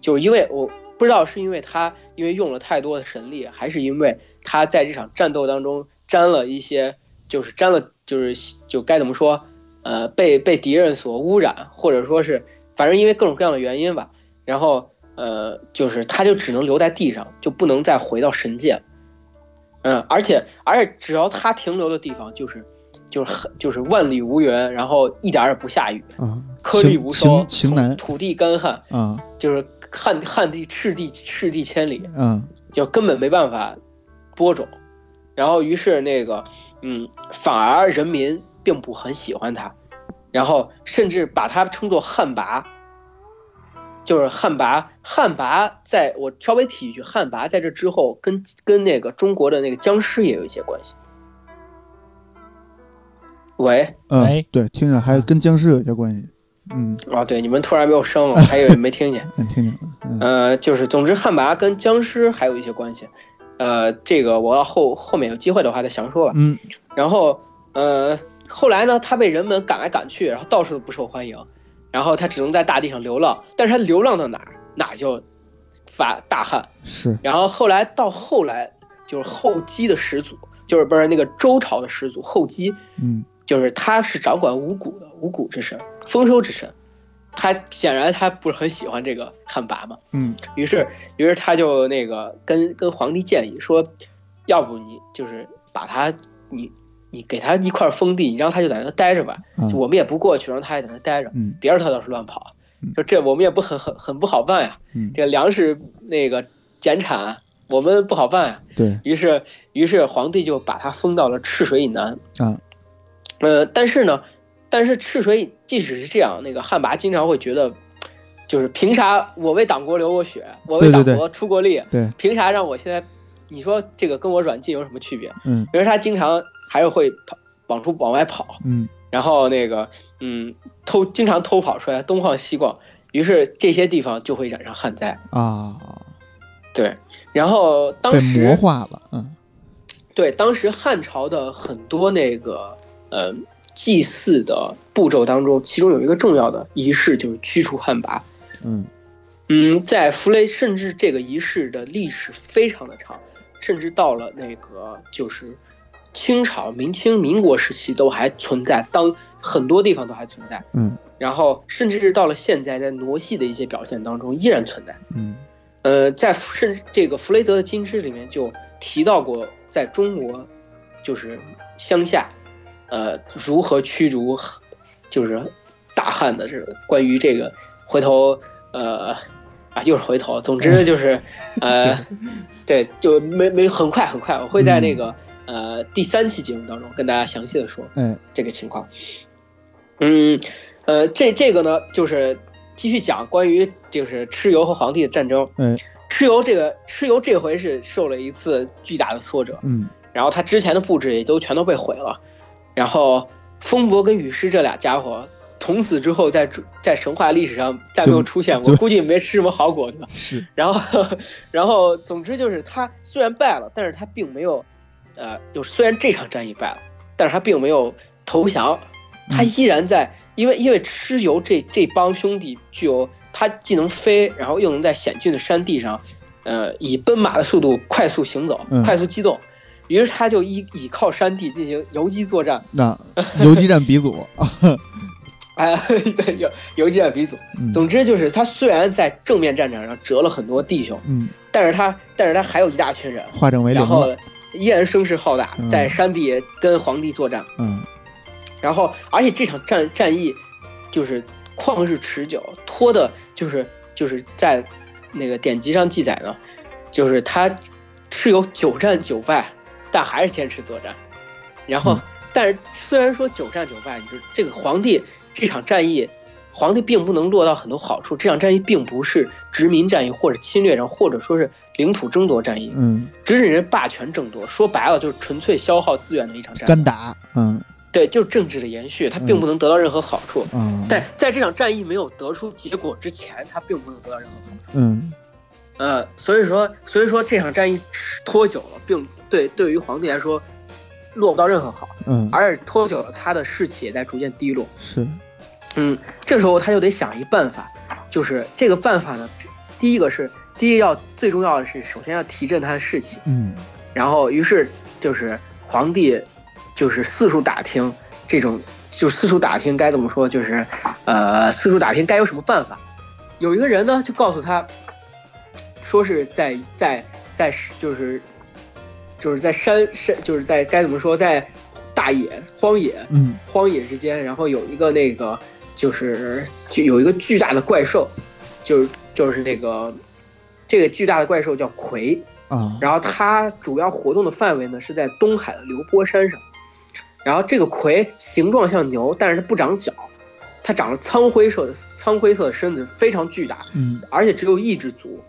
就是因为我不知道是因为她因为用了太多的神力，还是因为她在这场战斗当中沾了一些，就是沾了就是就该怎么说，呃被被敌人所污染，或者说是反正因为各种各样的原因吧，然后呃就是他就只能留在地上，就不能再回到神界。嗯，而且而且只要他停留的地方就是就是很就是万里无云，然后一点儿也不下雨，啊，颗粒无收，情情难土土地干旱，啊，[LAUGHS] 就是旱旱地赤地赤地千里，嗯就根本没办法播种。然后于是那个嗯，反而人民并不很喜欢他，然后甚至把它称作旱魃。就是旱魃，旱魃在我稍微提一句，旱魃在这之后跟跟那个中国的那个僵尸也有一些关系。喂，嗯喂，对，听着还跟僵尸有些关系，嗯，啊，对，你们突然没有声了，我 [LAUGHS] 还以为没听见。嗯，听见了，嗯呃，就是总之旱魃跟僵尸还有一些关系，呃，这个我要后后面有机会的话再详说吧。嗯然后呃，后来呢，他被人们赶来赶去，然后到处都不受欢迎，然后他只能在大地上流浪，但是他流浪到哪儿哪儿就发大旱。是，然后后来到后来就是后姬的始祖，就是不是那个周朝的始祖后姬，嗯就是他是掌管五谷的五谷之神，丰收之神。他显然他不是很喜欢这个旱魃嘛，嗯于是，于是他就那个跟跟皇帝建议说，要不你就是把他你你给他一块封地，你让他就在那待着吧，我们也不过去，让他也在那待着，嗯别让他到处乱跑嗯。就这我们也不很很很不好办呀，嗯，这个粮食那个减产，我们不好办呀。对，于是，于是皇帝就把他封到了赤水以南。啊，呃，但是呢，但是赤水即使是这样，那个旱魃经常会觉得，就是凭啥我为党国流过血，我为党国出过力，对，凭啥让我现在，你说这个跟我软禁有什么区别？嗯比如他经常还是会跑往出往外跑，嗯然后那个嗯偷经常偷跑出来东逛西逛，于是这些地方就会染上旱灾。啊，对，然后当被时魔化了，嗯对，当时汉朝的很多那个呃祭祀的步骤当中，其中有一个重要的仪式就是驱除旱魃。嗯嗯，在弗雷，甚至这个仪式的历史非常的长，甚至到了那个就是清朝、明清、民国时期都还存在，当很多地方都还存在。嗯然后甚至是到了现在，在傩戏的一些表现当中依然存在。嗯呃，在弗甚至这个弗雷泽的金枝里面就提到过，在中国就是乡下，呃，如何驱逐就是大汉的这个关于这个回头呃啊又是回头，总之就是 [LAUGHS] 呃对，就没没很快很快，我会在那个、呃第三期节目当中跟大家详细的说。嗯这个情况。嗯，呃，这这个呢，就是继续讲关于就是蚩尤和皇帝的战争。嗯蚩尤这个蚩尤这回是受了一次巨大的挫折，嗯然后他之前的布置也都全都被毁了，然后风伯跟雨师这俩家伙从此之后在在神话历史上再没有出现过，估计没吃什么好果子。是然后，[LAUGHS] 然后，总之就是他虽然败了，但是他并没有，呃，就虽然这场战役败了，但是他并没有投降，他依然在，因为因为蚩尤这这帮兄弟具有他既能飞，然后又能在险峻的山地上，呃，以奔马的速度快速行走，嗯。快速机动，于是他就依倚靠山地进行游击作战，那。游击战鼻祖。啊，[LAUGHS] 哎，[LAUGHS] 对，游游击战鼻祖。嗯。总之就是他虽然在正面战场上折了很多弟兄。嗯，但是他，但是他还有一大群人，化整为零然后了，依然声势浩大嗯，在山地跟皇帝作战。嗯然后，而且这场战战役，就是旷日持久，拖的就是就是在那个典籍上记载呢，就是他是有九战九败，但还是坚持作战。然后，嗯但是虽然说九战九败，你说这个皇帝这场战役，皇帝并不能落到很多好处。这场战役并不是殖民战役或者侵略战，或者说是领土争夺战役，嗯，只是人霸权争夺。说白了就是纯粹消耗资源的一场战役。干打，嗯对，就是政治的延续，他并不能得到任何好处。嗯，但在这场战役没有得出结果之前，他并不能得到任何好处。嗯呃，所以说，所以说这场战役拖久了，并对对于皇帝来说落不到任何好，嗯而且拖久了，他的士气也在逐渐低落。是，嗯，这时候他就得想一办法，就是这个办法呢，第一个是第一要最重要的是，首先要提振他的士气，嗯。然后于是就是皇帝就是四处打听这种，就四处打听该怎么说，就是呃四处打听该有什么办法。有一个人呢就告诉他，说是在在在就是就是在山山就是在该怎么说，在大野荒野嗯。荒野之间，然后有一个那个就是就有一个巨大的怪兽，就是就是那个这个巨大的怪兽叫魁，啊，然后它主要活动的范围呢是在东海的流波山上。然后这个魁形状像牛，但是它不长角，它长了苍灰色的苍灰色的身子，非常巨大，嗯。而且只有一只足。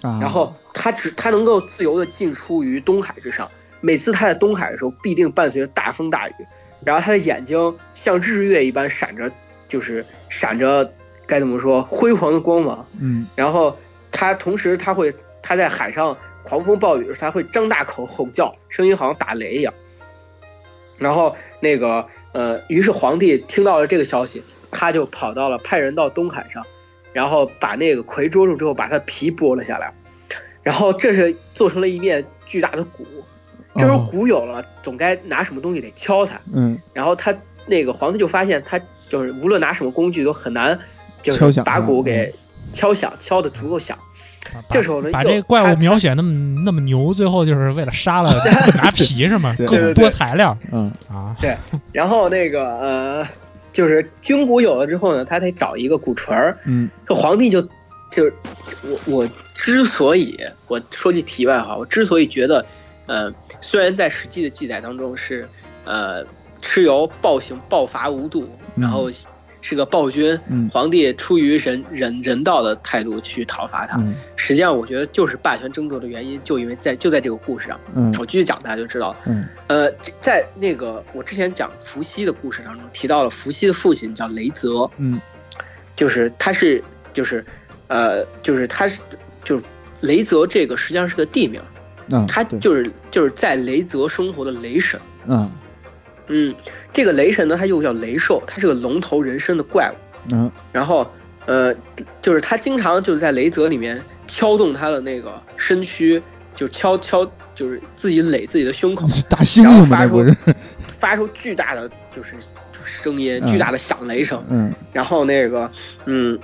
啊，然后它只它能够自由的进出于东海之上，每次它在东海的时候必定伴随着大风大雨，然后它的眼睛像日月一般闪着，就是闪着该怎么说辉煌的光芒。嗯然后他同时他会他在海上狂风暴雨的时候，他会张大口吼叫，声音好像打雷一样。然后那个呃，于是皇帝听到了这个消息，他就跑到了派人到东海上，然后把那个魁捉住之后，把他皮剥了下来，然后这是做成了一面巨大的鼓。这时候鼓有了，总该拿什么东西得敲它。嗯然后他那个皇帝就发现，他就是无论拿什么工具都很难，就是把鼓给敲响，敲的足够响。把这时候呢把这个怪物描写那么那么牛，最后就是为了杀了 [LAUGHS] 拿皮是吗？对各种对对多材料嗯啊，对然后那个呃，就是军鼓有了之后呢，他得找一个鼓槌儿。嗯这皇帝就就是我我之所以我说句题外话，我之所以觉得，呃，虽然在《史记》的记载当中是呃蚩尤暴行暴伐无度，然后是个暴君，嗯皇帝出于人人人道的态度去讨伐他。嗯实际上，我觉得就是霸权争夺的原因，就因为在就在这个故事上。嗯我继续讲，大家就知道了。嗯呃，在那个我之前讲伏羲的故事当中提到了伏羲的父亲叫雷泽，嗯就是他是就是呃就是他是就是雷泽这个实际上是个地名，嗯，他就是就是在雷泽生活的雷神。啊嗯，这个雷神呢，他又叫雷兽，他是个龙头人身的怪物。嗯然后呃，就是他经常就是在雷泽里面敲动他的那个身躯，就敲敲就是自己垒自己的胸口。是大猩猩吗？那不是？[LAUGHS] 发出巨大的就是就声音，嗯巨大的响雷声。嗯然后那个，嗯，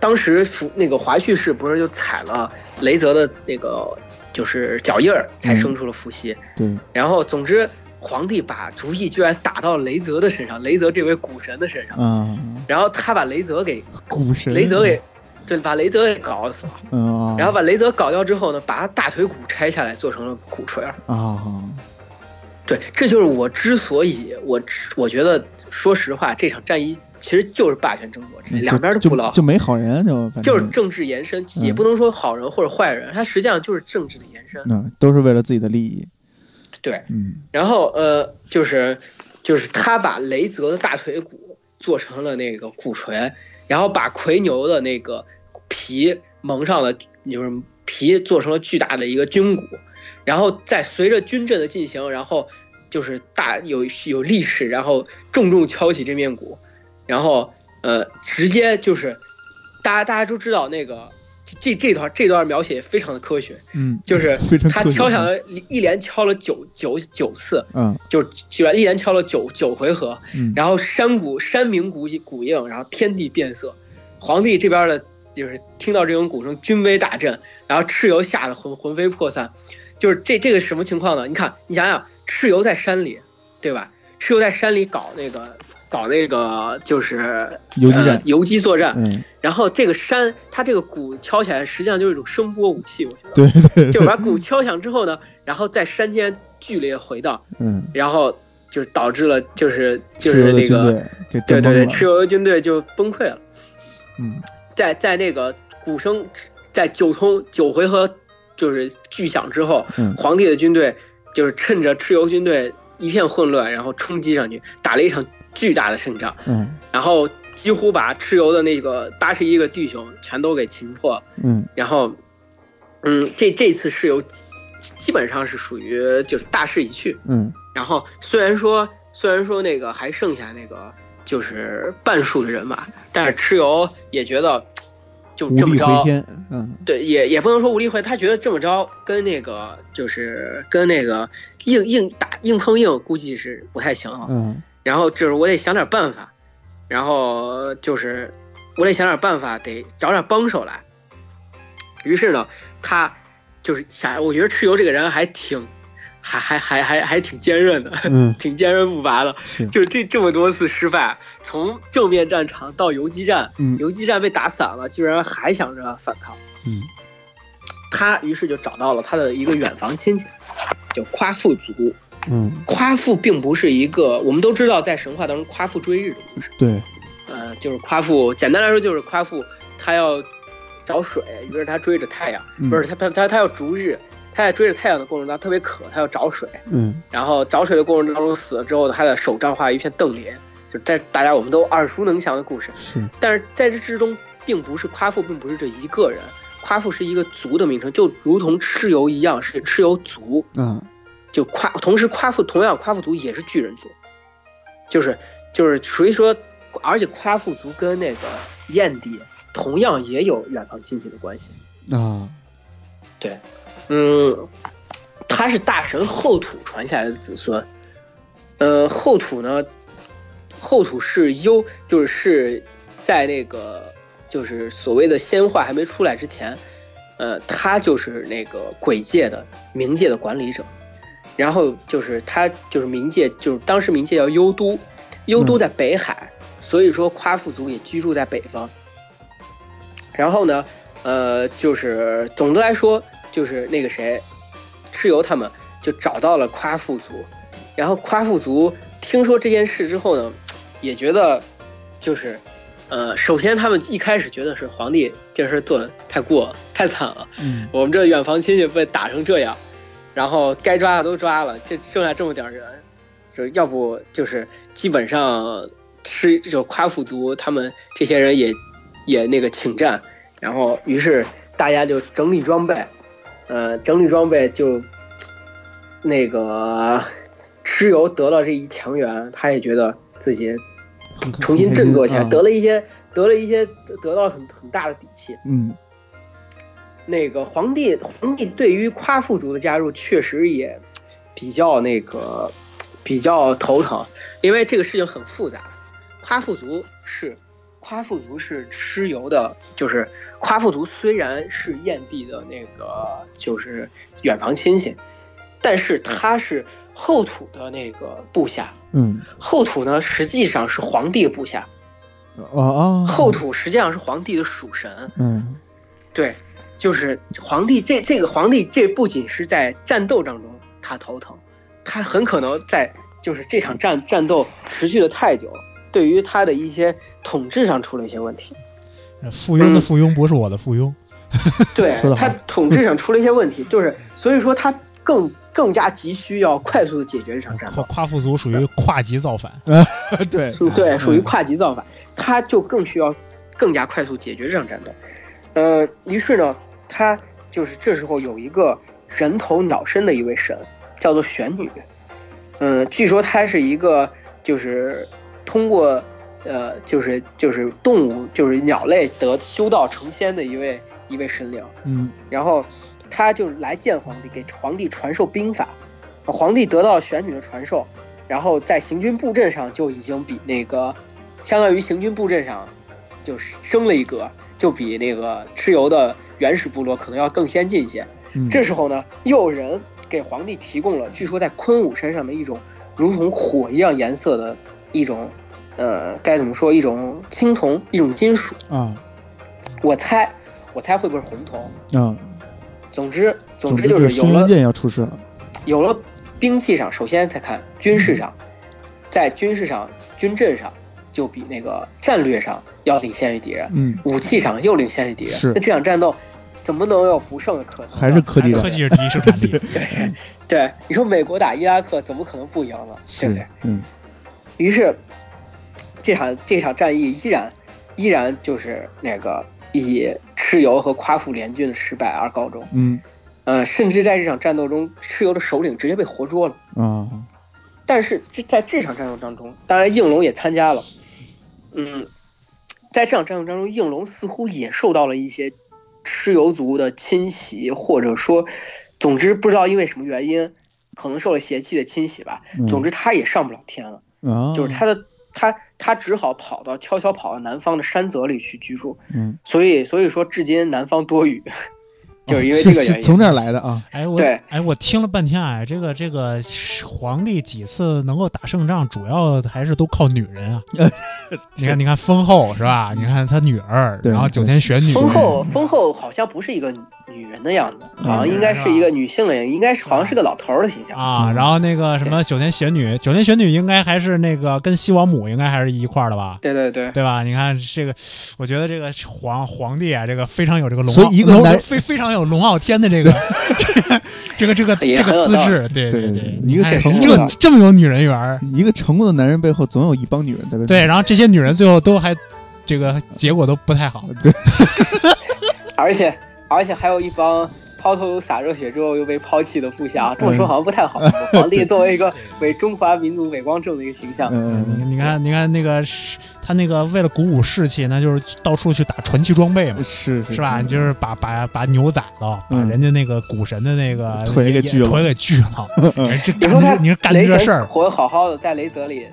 当时伏那个华胥氏不是就踩了雷泽的那个就是脚印儿，才生出了伏羲。对，然后总之，皇帝把主意居然打到雷泽的身上，雷泽这位古神的身上。啊，然后他把雷泽给股神，雷泽给，对，把雷泽给搞死了。嗯啊，然后把雷泽搞掉之后呢，把他大腿骨拆下来做成了鼓槌儿。啊，对，这就是我之所以我我觉得，说实话，这场战役其实就是霸权争夺两边都不捞就就没好人，就就是政治延伸，嗯也不能说好人或者坏人，他实际上就是政治的延伸。嗯，都是为了自己的利益，对，嗯。然后呃，就是就是他把雷泽的大腿骨做成了那个鼓槌，然后把魁牛的那个皮蒙上了，就是皮做成了巨大的一个军鼓，然后再随着军阵的进行，然后就是大有有力士，然后重重敲起这面鼓，然后呃，直接就是大家大家都知道那个这这段这段描写非常的科学，嗯，就是 [LAUGHS] 他敲响了一连敲了九九九次，嗯就居然一连敲了九九回合，嗯，然后山谷山鸣谷谷应，然后天地变色，皇帝这边的就是听到这种鼓声，军威大振，然后蚩尤吓得魂魂飞魄散，就是这这个什么情况呢？你看，你想想，蚩尤在山里，对吧？蚩尤在山里搞那个搞那个就是游击战。呃、游击作战，嗯，然后这个山，它这个鼓敲起来，实际上就是一种声波武器，我觉得，对对，就是把鼓敲响之后呢，然后在山间剧烈回荡，嗯，然后就导致了就是就是那个对对对，蚩尤的军队就崩溃了，嗯。在在那个鼓声在九通九回合就是巨响之后，嗯。皇帝的军队就是趁着蚩尤军队一片混乱，然后冲击上去，打了一场巨大的胜仗，嗯然后几乎把蚩尤的那个八十一个弟兄全都给擒获。嗯然后，嗯，这这次蚩尤基本上是属于就是大势已去。嗯然后虽然说虽然说那个还剩下那个就是半数的人马，但是蚩尤也觉得就这么着，嗯对，也也不能说无力回，他觉得这么着跟那个就是跟那个硬硬打硬碰硬，估计是不太行了。嗯然后就是我得想点办法，然后就是我得想点办法，得找点帮手来。于是呢，他就是想，我觉得蚩尤这个人还挺，还还还还还挺坚韧的，嗯挺坚韧不拔的。就是这这么多次失败，从正面战场到游击战，嗯游击战被打散了，居然还想着反抗。嗯他于是就找到了他的一个远房亲戚，叫夸父族。嗯夸父并不是一个，我们都知道，在神话当中，夸父追日的故事。对，呃，就是夸父，简单来说就是夸父，他要找水，于是他追着太阳，嗯不是他他他他要逐日，他在追着太阳的过程当中特别渴，他要找水，嗯然后找水的过程当中死了之后，他的手杖化一片邓莲，就在大家我们都耳熟能详的故事。是，但是在这之中，并不是夸父，并不是这一个人，夸父是一个族的名称，就如同蚩尤一样，是蚩尤族。啊就夸，同时夸父同样夸父族也是巨人族，就是就是属于说，而且夸父族跟那个燕帝同样也有远房亲戚的关系。啊对嗯，他是大神后土传下来的子孙。呃，后土呢，后土是幽，就是是在那个就是所谓的仙化还没出来之前，呃，他就是那个鬼界的冥界的管理者。然后就是他就是冥界，就是当时冥界叫幽都，幽都在北海，所以说夸父族也居住在北方。然后呢，呃，就是总的来说，就是那个谁，蚩尤他们就找到了夸父族，然后夸父族听说这件事之后呢，也觉得就是，呃，首先他们一开始觉得是皇帝这事做的太过了，太惨了，嗯。我们这远房亲戚被打成这样，然后该抓的都抓了，就剩下这么点儿人，就要不就是基本上是就夸父族他们这些人也也那个请战，然后于是大家就整理装备，呃，整理装备就那个 [LAUGHS] 蚩尤得了这一强援，他也觉得自己重新振作起来，得了一些得了一些得到了很很大的底气。嗯那个皇帝，皇帝对于夸父族的加入确实也比较那个比较头疼，因为这个事情很复杂。夸父族是夸父族是蚩尤的，就是夸父族虽然是燕地的那个就是远房亲戚，但是他是后土的那个部下。嗯后土呢，实际上是皇帝的部下，哦哦后土实际上是皇帝的属神。嗯对，就是皇帝这这个皇帝，这不仅是在战斗当中他头疼，他很可能在就是这场战战斗持续的太久，对于他的一些统治上出了一些问题。附庸的附庸不是我的附庸，[LAUGHS] 对他统治上出了一些问题，就是所以说他更更加急需要快速的解决这场战夸斗。夸父族属于跨级造反，对属对，属于跨级造反，他就更需要更加快速解决这场战斗。呃，于是呢，他就是这时候有一个人头鸟身的一位神，叫做玄女。嗯、据说她是一个就是通过呃就是就是动物就是鸟类得修道成仙的一位一位神灵。嗯然后他就来见皇帝，给皇帝传授兵法。皇帝得到玄女的传授，然后在行军布阵上就已经比那个，相当于行军布阵上就是升了一格，就比那个蚩尤的原始部落可能要更先进一些。嗯这时候呢，又有人给皇帝提供了，据说在昆武身上的一种如同火一样颜色的一种呃，该怎么说？一种青铜，一种金属。啊我猜，我猜会不会是红铜？嗯，总之，总之之就是有了剑要出世了。有了兵器上，首先再看军事上，在军事上、军阵上就比那个战略上要领先于敌人，嗯，武器上又领先于敌人。是那这场战斗怎么能有不胜的可能？还是科技科技是第一生产力，对对，你说美国打伊拉克怎么可能不赢呢？对不对？，嗯于是这场这场战役依然依然就是那个以蚩尤和夸父联军的失败而告终。嗯呃，甚至在这场战斗中，蚩尤的首领直接被活捉了。啊但是这在这场战斗当中，当然应龙也参加了。嗯，在这场战斗当中，应龙似乎也受到了一些蚩尤族的侵袭，或者说，总之不知道因为什么原因，可能受了邪气的侵袭吧。嗯总之，他也上不了天了。啊，就是他的他他只好跑到悄悄跑到南方的山泽里去居住，嗯，所以所以说至今南方多雨，就是因为哦这个原因。是从这儿来的啊。哎，我对哎，我听了半天，哎，这个这个皇帝几次能够打胜仗，主要还是都靠女人啊。[LAUGHS] 你看，你看封后是吧？你看他女儿，然后九天玄女，封后封后好像不是一个女人的样子，嗯好像应该是一个女性的应该是好像是个老头儿的形象。啊，嗯然后那个什么九天玄女，九天玄女应该还是那个跟西王母应该还是一块儿的吧？对对对，对吧？你看这个，我觉得这个皇皇帝啊，这个非常有这个龙所以一个男非非常有龙傲天的这个 [LAUGHS] 这个这个这个资质，对对对对，一个哎成功这的这么有女人缘，一个成功的男人背后总有一帮女人在背后。对，然后这些女人最后都还这个结果都不太好，对，[LAUGHS] 而且而且还有一帮抛头洒热血之后又被抛弃的部下，这么说好像不太好。皇帝作为一个 [LAUGHS] 为中华民族伟光正的一个形象，嗯，你你看你看那个他那个为了鼓舞士气，那就是到处去打传奇装备嘛。是是是吧？就是把把把牛宰了，把嗯人家那个股神的那个 [LAUGHS] 腿给锯了腿给锯了。哎这你说他你是干这事儿，活得好好的，在雷泽里，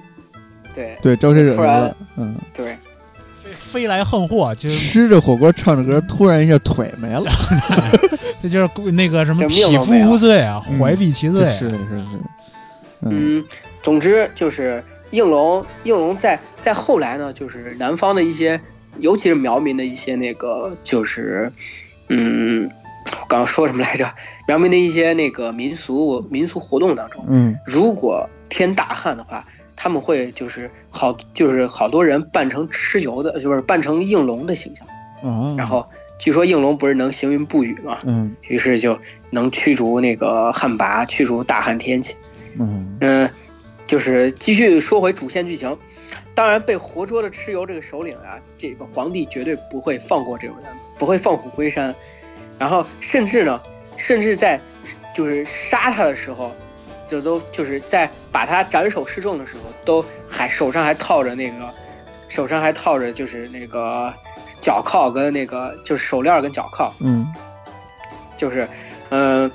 对对招谁惹？嗯，对，飞飞来横祸，就是吃着火锅唱着歌，突然一下腿没了。[LAUGHS] 这就是那个什么这匹夫无罪啊，嗯怀璧其罪。是是是，嗯嗯，总之就是应龙，应龙在在后来呢，就是南方的一些，尤其是苗民的一些那个，就是，嗯，我刚刚说什么来着？苗民的一些那个民俗民俗活动当中，嗯如果天大旱的话，他们会就是好，就是好多人扮成蚩尤的，就是扮成应龙的形象，啊，然后据说应龙不是能行云布雨嘛，嗯于是就能驱逐那个旱魃，驱逐大旱天气。嗯嗯，就是继续说回主线剧情。当然，被活捉的蚩尤这个首领啊，这个皇帝绝对不会放过这种人，不会放虎归山。然后，甚至呢，甚至在就是杀他的时候，就都就是在把他斩首示众的时候，都还手上还套着那个，手上还套着就是那个脚铐跟那个就是手链跟脚铐，嗯。就是，嗯、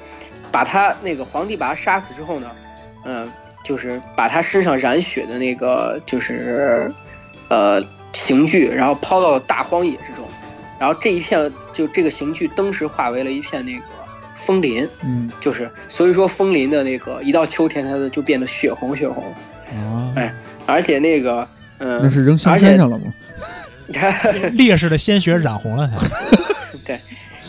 把他那个皇帝把他杀死之后呢，嗯、就是把他身上染血的那个就是，呃，刑具，然后抛到了大荒野之中，然后这一片就这个刑具登时化为了一片那个枫林，嗯。就是所以说枫林的那个一到秋天它的就变得血红血红，啊，哎而且那个，嗯、那是扔香山上了吗？[LAUGHS] 烈士的鲜血染红了它。[LAUGHS] 对，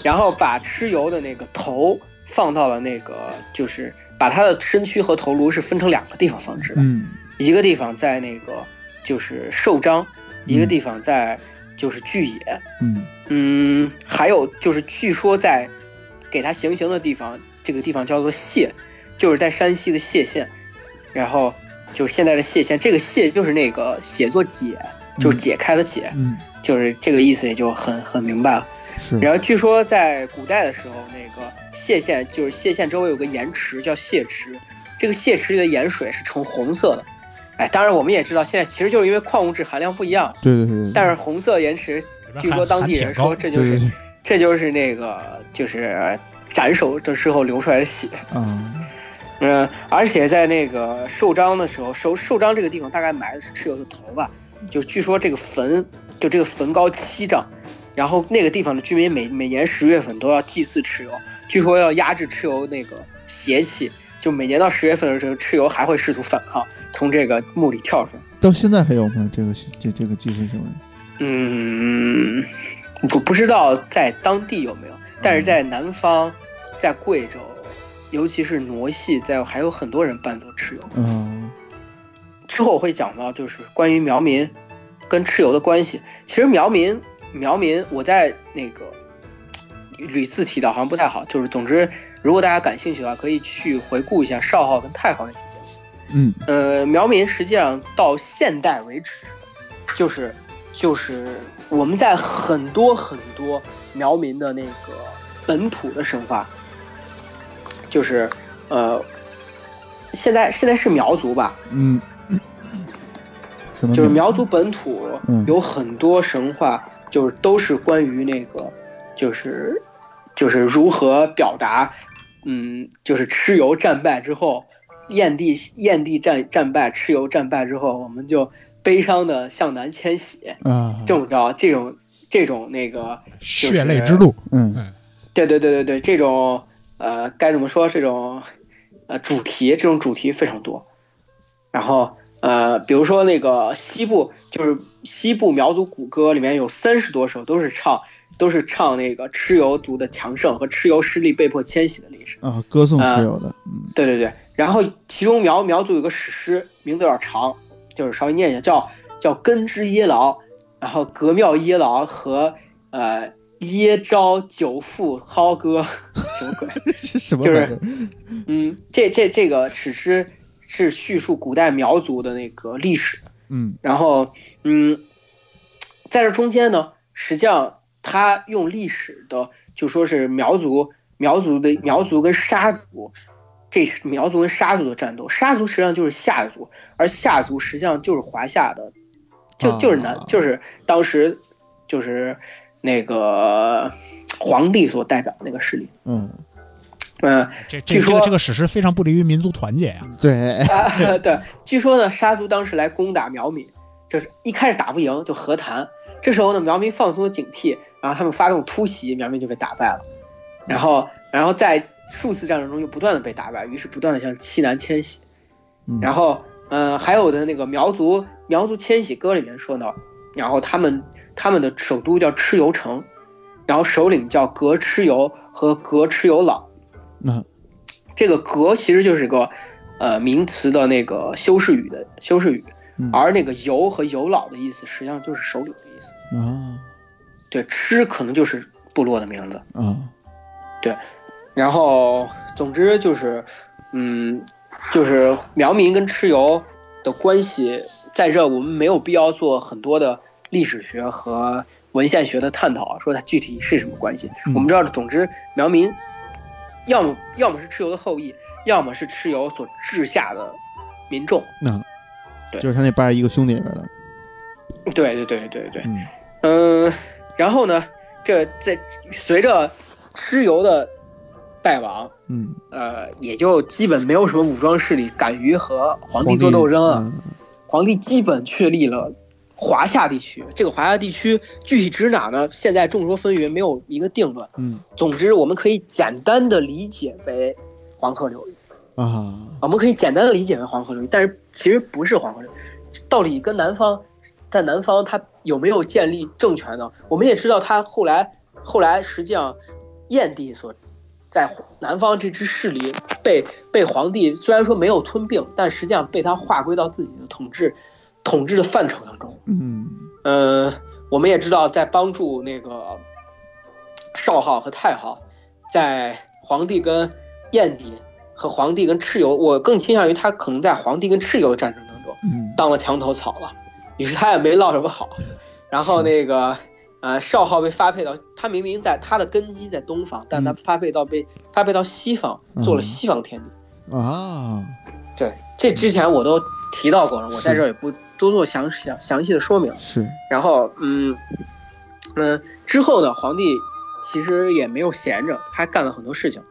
然后把蚩尤的那个头放到了那个，就是把他的身躯和头颅是分成两个地方放置的，嗯。一个地方在那个就是寿章，一个地方在就是巨野，嗯。嗯，还有就是据说在给他行刑的地方，这个地方叫做谢，就是在山西的谢县，然后就是现在的谢县，这个谢就是那个写作解，就是解开的解，嗯。就是这个意思也就很很明白了。然后据说在古代的时候，那个谢县就是谢县周围有个盐池叫谢池，这个谢池里的盐水是呈红色的。哎，当然我们也知道，现在其实就是因为矿物质含量不一样，对对对对，但是红色盐池，据说当地人说这就是对对对这就是那个就是斩首的时候流出来的血。啊嗯，而且在那个受章的时候，寿寿章这个地方大概埋的是蚩尤的头吧，就据说这个坟就这个坟高七丈，然后那个地方的居民每每年十月份都要祭祀蚩尤，据说要压制蚩尤那个邪气，就每年到十月份的时候，蚩尤还会试图反抗，从这个墓里跳出来。到现在还有吗？这个这这个祭祀行为？嗯，不不知道在当地有没有，但是在南方，在贵州，尤其是傩戏，在还有很多人扮作蚩尤。嗯之后我会讲到，就是关于苗民跟蚩尤的关系。其实苗民，苗民，我在那个屡次提到，好像不太好。就是总之，如果大家感兴趣的话，可以去回顾一下少昊跟太昊那期节目。嗯呃，苗民实际上到现代为止，就是就是我们在很多很多苗民的那个本土的神话，就是呃，现在现在是苗族吧，嗯，什么就是苗族本土嗯有很多神话，就是都是关于那个，就是就是如何表达，嗯，就是蚩尤战败之后，燕地燕地战战败，蚩尤战败之后，我们就悲伤的向南迁徙，啊，这么着，这种这种那个，血泪之路，嗯对对对对对，这种呃该怎么说？这种呃主题，这种主题非常多。然后呃，比如说那个西部，就是西部苗族古歌里面有三十多首都是唱都是唱那个蚩尤族的强盛和蚩尤势力被迫迁徙的历史。啊，歌颂蚩尤的，嗯对对对，然后其中苗苗族有个史诗，名字有点长，就是稍微念一下，叫叫根之耶劳，然后格庙耶劳和呃耶昭九父蒿歌，[LAUGHS] 什么鬼？[LAUGHS] 这什么就是？嗯，这这这个史诗是叙述古代苗族的那个历史，嗯然后嗯，在这中间呢，实际上他用历史的就说是苗族苗族的苗族跟沙族，这是苗族跟沙族的战斗，沙族实际上就是夏族，而夏族实际上就是华夏的，就就是南、啊就是当时就是那个皇帝所代表的那个势力，嗯，嗯、这据说这这个这个史诗非常不利于民族团结呀。对，啊，对，据说呢，沙族当时来攻打苗民，就是一开始打不赢就和谈，这时候呢，苗民放松了警惕，然后他们发动突袭，苗民就被打败了，然后然后在数次战争中又不断的被打败，于是不断的向西南迁徙，嗯然后呃还有的那个苗族苗族迁徙歌里面说呢，然后他们他们的首都叫蚩尤城，然后首领叫格蚩尤和格蚩尤老。那这个“格”其实就是个呃名词的那个修饰语的修饰语，嗯而那个“尤”和“尤老”的意思实际上就是首领的意思。啊对，蚩可能就是部落的名字。啊，然后，总之就是，嗯，就是苗民跟蚩尤的关系，在这我们没有必要做很多的历史学和文献学的探讨，说它具体是什么关系。嗯我们知道，总之苗民要么要么是蚩尤的后裔，要么是蚩尤所治下的民众。那对就是他那八十一个兄弟里边的，对对对对对，嗯嗯，然后呢，这在随着蚩尤的败亡，嗯，呃，也就基本没有什么武装势力敢于和皇帝做斗争了。嗯皇帝基本确立了华夏地区，这个华夏地区具体指哪呢？现在众说纷纭，没有一个定论。嗯总之，我们可以简单的理解为黄河流域，啊，我们可以简单的理解为黄河流域，但是其实不是黄河流域。到底跟南方，在南方它有没有建立政权呢？我们也知道，他后来后来实际上燕地所在南方这支势力被被皇帝虽然说没有吞并，但实际上被他划归到自己的统治统治的范畴当中。嗯呃，我们也知道，在帮助那个少昊和太昊，在皇帝跟燕帝和皇帝跟蚩尤，我更倾向于他可能在皇帝跟蚩尤的战争当中嗯当了墙头草了，于是他也没落什么好。然后那个呃，少昊被发配到他明明在他的根基在东方，但他嗯发配到被发配到西方，做了嗯西方天帝。啊，对，这之前我都提到过了，我在这儿也不多做详详详细的说明。是，然后，嗯，嗯，之后呢，皇帝其实也没有闲着，他还干了很多事情。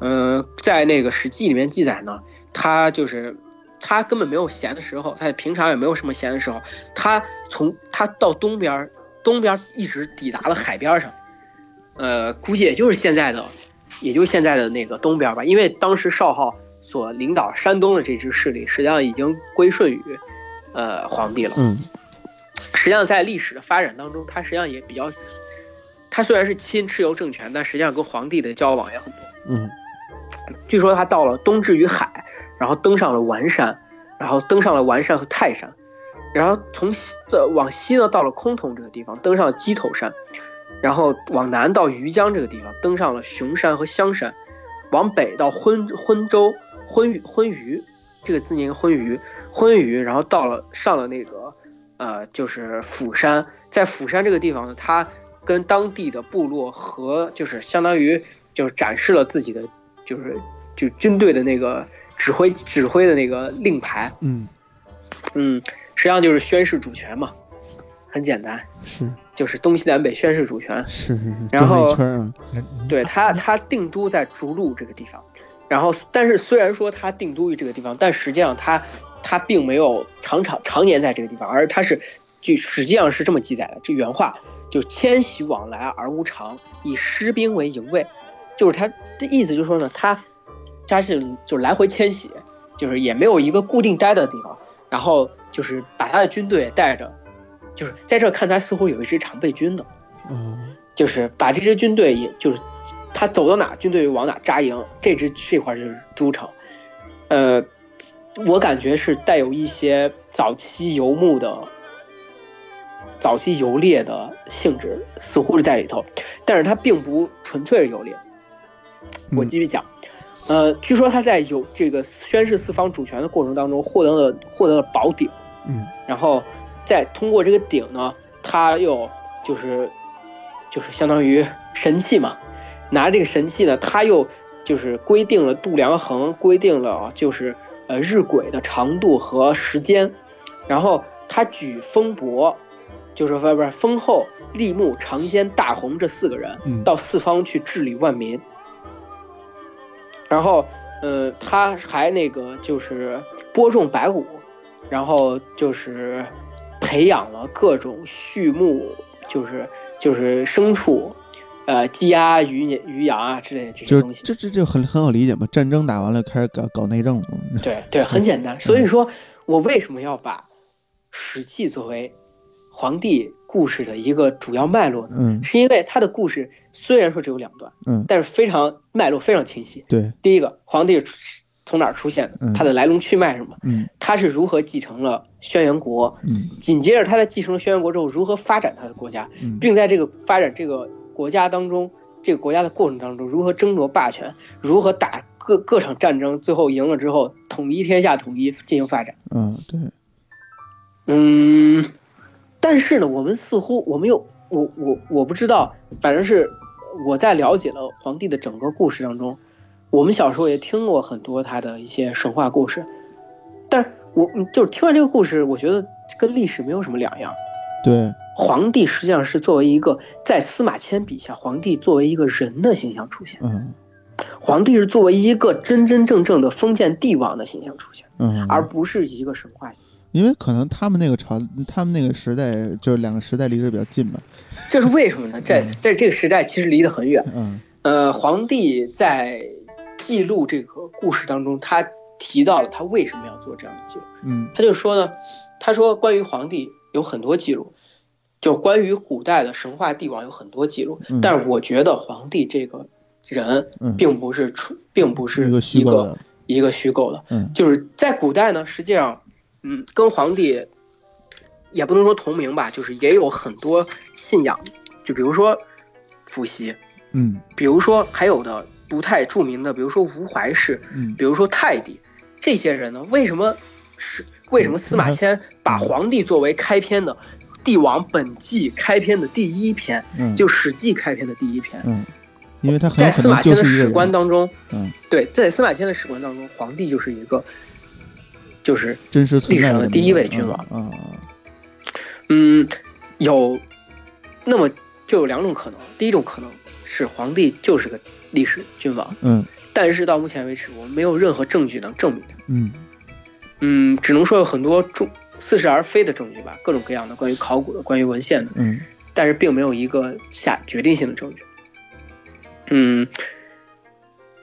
嗯、在那个《史记》里面记载呢，他就是他根本没有闲的时候，他平常也没有什么闲的时候，他从他到东边儿，东边一直抵达了海边上，呃，估计也就是现在的，也就是现在的那个东边吧，因为当时少昊所领导山东的这支势力，实际上已经归顺于，呃皇帝了。嗯。实际上在历史的发展当中，他实际上也比较，他虽然是亲蚩尤政权，但实际上跟皇帝的交往也很多。嗯。据说他到了东至于海，然后登上了完山，然后登上了完山和泰山，然后从西的往西呢到了崆峒这个地方，登上了鸡头山，然后往南到余江这个地方，登上了熊山和香山，往北到昏昏州昏盂昏盂这个字念昏盂昏盂，然后到了上了那个呃就是釜山，在釜山这个地方呢，他跟当地的部落和就是相当于就是展示了自己的就是就军队的那个指挥指挥的那个令牌，嗯。嗯，实际上就是宣示主权嘛，很简单，是就是东西南北宣示主权。是是是，转了然后一圈啊，对他，他定都在逐鹿这个地方，然后但是虽然说他定都于这个地方，但实际上他他并没有常常常年在这个地方，而他是据实际上是这么记载的，这原话就迁徙往来而无常，以师兵为营卫，就是他的意思就是说呢，他他是就是来回迁徙，就是也没有一个固定待的地方，然后就是把他的军队带着，就是在这看他似乎有一支常备军的。嗯就是把这支军队，也就是他走到哪，军队往哪扎营，这支这块就是都城。呃，我感觉是带有一些早期游牧的、早期游猎的性质，似乎是在里头，但是它并不纯粹是游猎。我继续讲，呃，据说他在有这个宣誓四方主权的过程当中，获得了获得了宝鼎。嗯然后再通过这个鼎呢，他又就是就是相当于神器嘛，拿这个神器呢，他又就是规定了度量衡，规定了啊就是呃日晷的长度和时间，然后他举风伯，就是不是不是封后、立木、长仙、大红这四个人嗯到四方去治理万民，然后呃他还那个就是播种白骨，然后就是培养了各种畜牧，就是就是牲畜，呃，鸡鸭鱼鱼羊啊之类的这些东西。这这这很很好理解嘛，战争打完了开始搞搞内政了嘛，对对，很简单。所以说我为什么要把《史记》作为皇帝故事的一个主要脉络呢？嗯。是因为他的故事虽然说只有两段，嗯。但是非常脉络非常清晰。对。第一个，皇帝从哪儿出现的？嗯，他的来龙去脉是什么？嗯。他是如何继承了轩辕国？嗯。紧接着他在继承了轩辕国之后，如何发展他的国家，嗯。并在这个发展这个国家当中，这个国家的过程当中，如何争夺霸权，如何打各各场战争，最后赢了之后统一天下，统一进行发展。嗯对，嗯，但是呢，我们似乎我们又我我我不知道，反正是我在了解了皇帝的整个故事当中，我们小时候也听过很多他的一些神话故事，但是我嗯就是听完这个故事，我觉得跟历史没有什么两样。对，皇帝实际上是作为一个在司马迁笔下，皇帝作为一个人的形象出现，嗯。皇帝是作为一个真真正正的封建帝王的形象出现，嗯，而不是一个神话形象。因为可能他们那个朝，他们那个时代，就是两个时代离得比较近吧。这是为什么呢？[LAUGHS] 在在这个时代其实离得很远。嗯呃，皇帝在记录这个故事当中，他提到了他为什么要做这样的记录。嗯他就说呢，他说关于皇帝有很多记录，就关于古代的神话帝王有很多记录，嗯但是我觉得皇帝这个人嗯，并不是出，并不是一个虚构的，一个虚构的，嗯就是在古代呢，实际上，嗯，跟皇帝也不能说同名吧，就是也有很多信仰，就比如说伏羲，嗯比如说还有的不太著名的，比如说吴怀氏，嗯比如说太帝，这些人呢，为什么是为什么司马迁把皇帝作为开篇的《帝王本纪》开篇的第一篇，嗯，就《史记》开篇的第一篇？嗯，因为他很在司马迁的史观，当中，嗯，对，在司马迁的史观当中，皇帝就是一个，就是真实历史上的第一位君王嗯，有，那么就有两种可能。第一种可能是皇帝就是个历史君王，嗯但是到目前为止，我们没有任何证据能证明他。嗯嗯，只能说有很多重似是而非的证据吧，各种各样的关于考古的、关于文献的，嗯但是并没有一个下决定性的证据。嗯，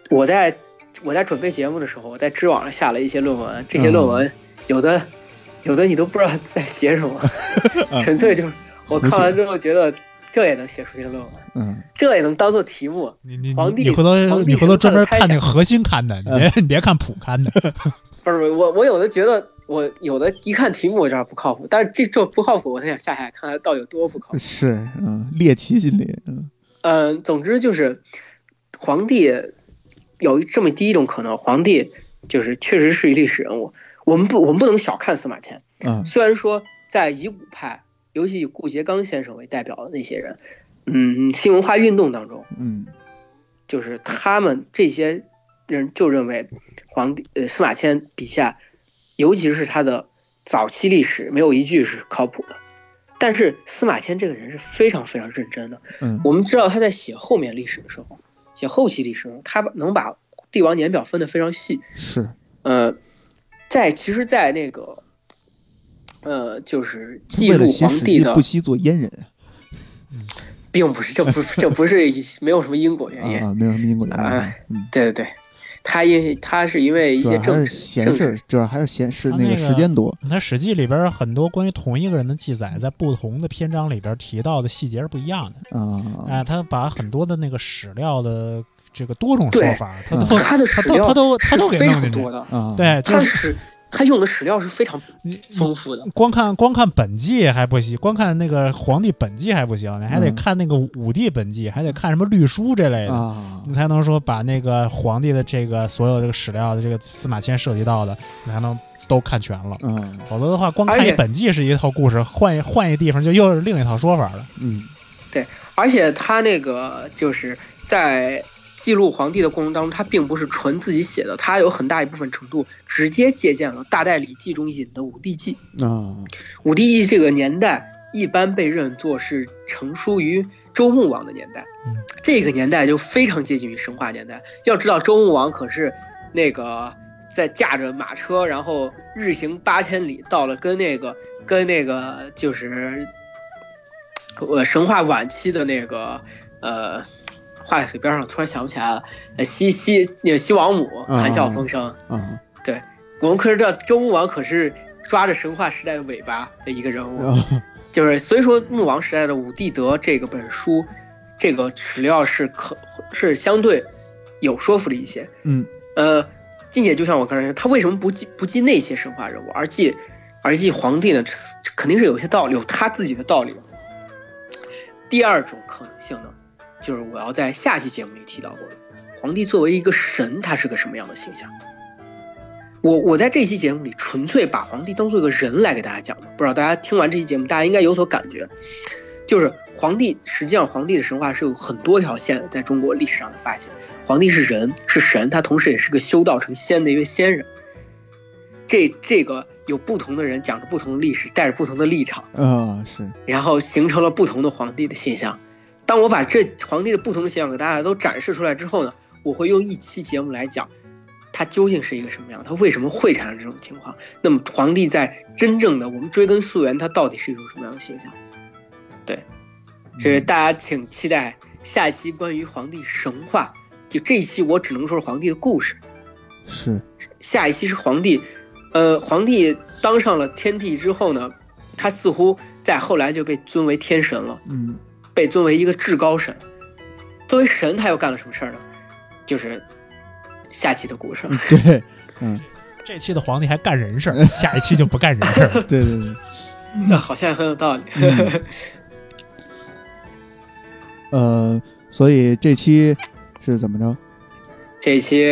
我在我在准备节目的时候，我在知网上下了一些论文，这些论文有的有的你都不知道在写什么，啊 [LAUGHS] 纯粹就是我看完之后觉得这也能写出一个论文，嗯，这也能当做题目。你你皇帝你回头你回头专门是不是看那个核心刊的，你别你别看普刊的。[LAUGHS] 不是我我有的觉得我有的一看题目我知道不靠谱，但是这这不靠谱，我才想下下来看看到底有多不靠谱。是，嗯，猎奇心理，嗯嗯，总之就是皇帝有这么第一种可能，皇帝就是确实是一历史人物。我们不我们不能小看司马迁，啊，虽然说在遗骨派，尤其以顾颉刚先生为代表的那些人，嗯，新文化运动当中，嗯就是他们这些人就认为皇帝呃司马迁笔下，尤其是他的早期历史，没有一句是靠谱的。但是司马迁这个人是非常非常认真的。嗯我们知道他在写后面历史的时候，写后期历史他能把帝王年表分得非常细。是，呃，在其实，在那个呃，就是记录皇帝的不惜做阉人并不是，这不这不是 [LAUGHS] 没有什么因果原因。啊，没有什么因果原因啊。对对对，他因为他是因为一些政治政治闲事儿，主要还是闲事，那个时间多。那《史记》里边很多关于同一个人的记载，在不同的篇章里边提到的细节是不一样的。啊，哎，他把很多的那个史料的这个多种说法，他嗯都他都史料他都他都给弄进去常多的，啊，，对，就是他用的史料是非常丰富的。光看光看本纪还不行，光看那个皇帝本纪还不行，你还得嗯看那个武帝本纪，还得看什么律书这类的，啊你才能说把那个皇帝的这个所有这个史料的这个司马迁涉及到的，你才能都看全了。嗯否则的话，光看本纪是一套故事，换一换一地方就又是另一套说法了。嗯对而且他那个就是在记录皇帝的过程当中，他并不是纯自己写的，他有很大一部分程度直接借鉴了《大代礼记》中引的《武帝纪》。啊武帝纪这个年代一般被认作是成书于周穆王的年代，嗯这个年代就非常接近于神话年代。要知道周穆王可是那个在驾着马车，然后日行八千里，到了跟那个跟那个就是呃神话晚期的那个呃画在嘴边上，突然想不起来了，呃西西那个西王母谈笑风生。嗯，对我们可是知道周穆王可是抓着神话时代的尾巴的一个人物，啊 [LAUGHS] 就是所以说穆王时代的武帝德这个本书，这个史料是可是相对有说服力一些。嗯呃，并且就像我刚才说，他为什么不记不记那些神话人物，而记而记皇帝呢？这肯定是有些道理，有他自己的道理。第二种可能性呢，就是我要在下期节目里提到过的，皇帝作为一个神，他是个什么样的形象？我我在这期节目里纯粹把皇帝当做一个人来给大家讲的，不知道大家听完这期节目，大家应该有所感觉，就是皇帝实际上皇帝的神话是有很多条线的，在中国历史上的发现。皇帝是人，是神，他同时也是个修道成仙的一位仙人。这这个有不同的人讲着不同的历史，带着不同的立场，啊是然后形成了不同的皇帝的形象。当我把这皇帝的不同的形象给大家都展示出来之后呢，我会用一期节目来讲，他究竟是一个什么样，他为什么会产生这种情况。那么皇帝在真正的我们追根溯源，他到底是一种什么样的形象？对，所以大家请期待下一期关于皇帝神话。就这一期我只能说是皇帝的故事，是下一期是皇帝，呃，皇帝当上了天帝之后呢，他似乎在后来就被尊为天神了，嗯被尊为一个至高神。作为神，他又干了什么事儿呢？就是下期的故事。[LAUGHS] 对嗯这期的皇帝还干人事儿，下一期就不干人事儿了。[LAUGHS] 对对对 [LAUGHS] 那好像很有道理。嗯呃，所以这期是怎么着？这期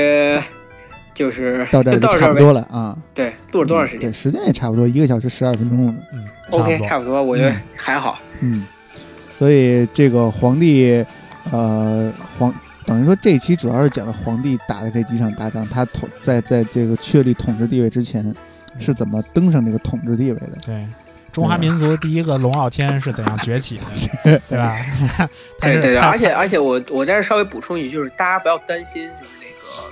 就是到这儿差不多了啊。对，录了多长时间对，时间也差不多，一个小时十二分钟了。嗯？OK，差不多，我觉得还好。嗯，所以这个皇帝，呃，皇等于说这一期主要是讲的皇帝打的这几场大仗，他统在在这个确立统治地位之前是怎么登上这个统治地位的。[LAUGHS] 对，中华民族第一个龙傲天是怎样崛起的，[LAUGHS] 对吧？[LAUGHS] 对对对，而且而且我我在这稍微补充一句，就是大家不要担心，就是那个，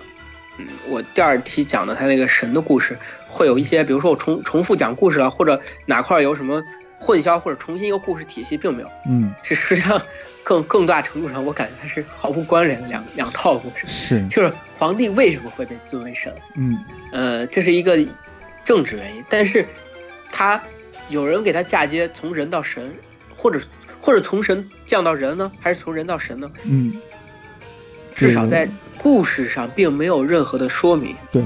嗯，我第二期讲的他那个神的故事，会有一些，比如说我重重复讲故事了，或者哪块儿有什么混淆，或者重新一个故事体系，并没有，嗯，是实际上更更大程度上，我感觉它是毫无关联的两两套故事。是，就是皇帝为什么会被尊为神？嗯。呃，这是一个政治原因，但是他有人给他嫁接从人到神，或者或者从神降到人呢，还是从人到神呢？嗯，至少在故事上并没有任何的说明，对，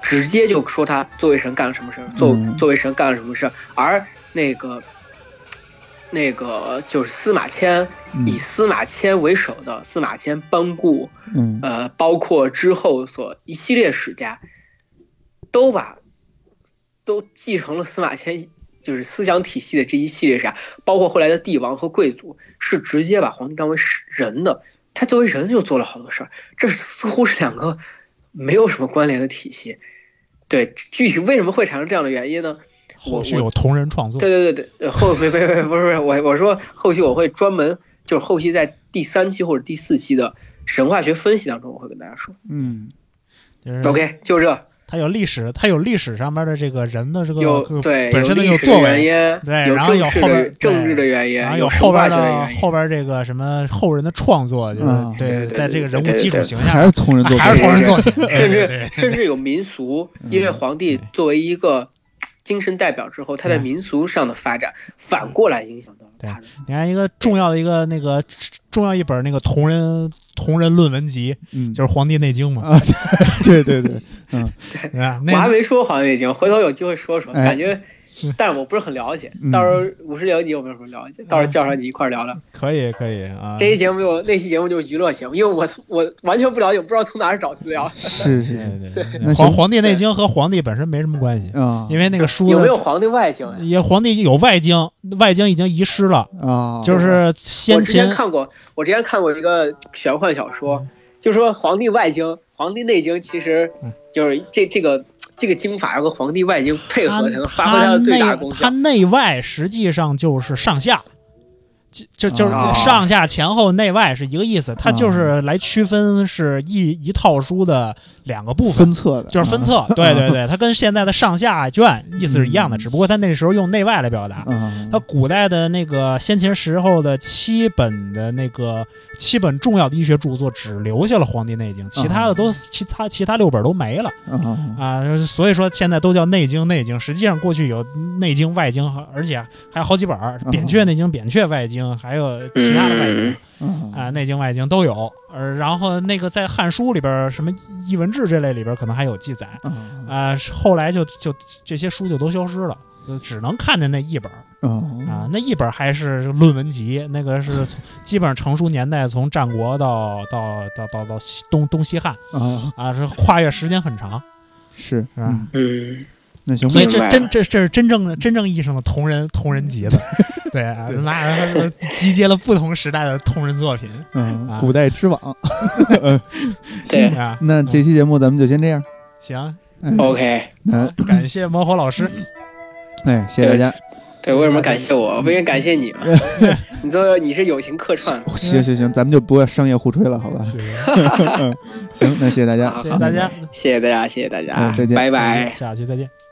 直接就说他作为神干了什么事儿，作嗯。作为神干了什么事儿，而那个那个就是司马迁，嗯以司马迁为首的司马迁班固，嗯呃，包括之后所一系列史家，都把都继承了司马迁就是思想体系的这一系列史家，包括后来的帝王和贵族，是直接把皇帝当为人的。他作为人就做了好多事儿，这似乎是两个没有什么关联的体系。对，具体为什么会产生这样的原因呢？我后续有同人创作，对对对对，呃后没没没不是不是我我说后期我会专门就是后期在第三期或者第四期的神话学分析当中，我会跟大家说。嗯。就是、OK，就这。它有历史，它有历史上面的这个人的这个有对本身的有作为，原因，对然后有政治后边的政治的原因，然后有后边的的原因。后边这个什么后人的创作，就是、啊对，对对在这个人物基础形象还象是同人作品，还是同人作品，甚至甚至有民俗，因为皇帝作为一个精神代表之后，他在嗯民俗上的发展反过来影响到了他的。你看一个重要的一个那个重要一本那个同人同人论文集，嗯，就是《黄帝内经》嘛，啊，对对对，嗯？我还没说《黄帝内经》，回头有机会说说，哎感觉，[LAUGHS] 但我不是很了解嗯。到时候五十零你有没有什么了解，到时候叫上你一块儿聊聊。可以可以啊，这期节目就那期节目就是娱乐节目，因为我我完全不了解，我不知道从哪儿找资料，是 [LAUGHS] 是。是对黄黄帝内经和皇帝本身没什么关系，啊，因为那个书有没有的黄帝外经呀？也皇帝有外经，外经已经遗失了，啊，就是我先之前看过，我之前看过一个玄幻小说，就说《黄帝外经》《黄帝内经》其实嗯。就是这这个这个经法要跟《皇帝外经》配合，才能发挥它的最大功效它效。内外实际上就是上下，就就就是啊上下前后内外是一个意思，它就是来区分是一一套书的两个部分分。册的，就是分册，[LAUGHS] 对对对，[LAUGHS] 它跟现在的上下卷意思是一样的，嗯只不过它那时候用内外来表达。啊，它古代的那个先秦时候的七本的那个七本重要的医学著作，只留下了《黄帝内经》，其他的都其他其他六本都没了。啊啊，所以说现在都叫内经，内经。实际上过去有内经、外经，而且还有好几本，扁鹊内经、扁鹊外经，还有其他的外经嗯啊啊，内经、外经都有。呃，然后那个在《汉书》里边儿，什么《艺文志》这类里边可能还有记载啊啊，后来就就这些书就都消失了。就只能看见那一本儿啊啊，那一本还是论文集，那个是从基本上成书年代从战国到到到到到西东东西汉啊，啊，是跨越时间很长。是是吧嗯嗯，那行吧所以这真这这是真正的真正意义上的同人同人集了，[LAUGHS] 对啊，对那集结了不同时代的同人作品嗯，啊古代之网，[LAUGHS] 对啊。那这期节目咱们就先这样，行，哎，OK。嗯感谢猫火老师，哎，谢谢大家，对，为什么感谢我？不应该感谢你吗？[LAUGHS] 你作为你是友情客串，行行行，咱们就不要商业互吹了，好吧？嗯行，那谢谢大家，好谢谢大家，谢谢大家，谢谢大家嗯，再见拜拜。下期再见。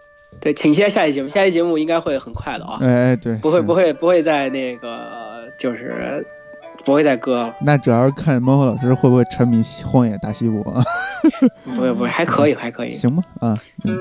对，请期待下期节目，下期节目应该会很快的啊，哎哎，对，不会不。会不会再那个就是不会再割了，那主要是看猫和老师会不会沉迷荒野大西部啊？[LAUGHS] 不会不会，还可以还可以。行吧，啊，嗯。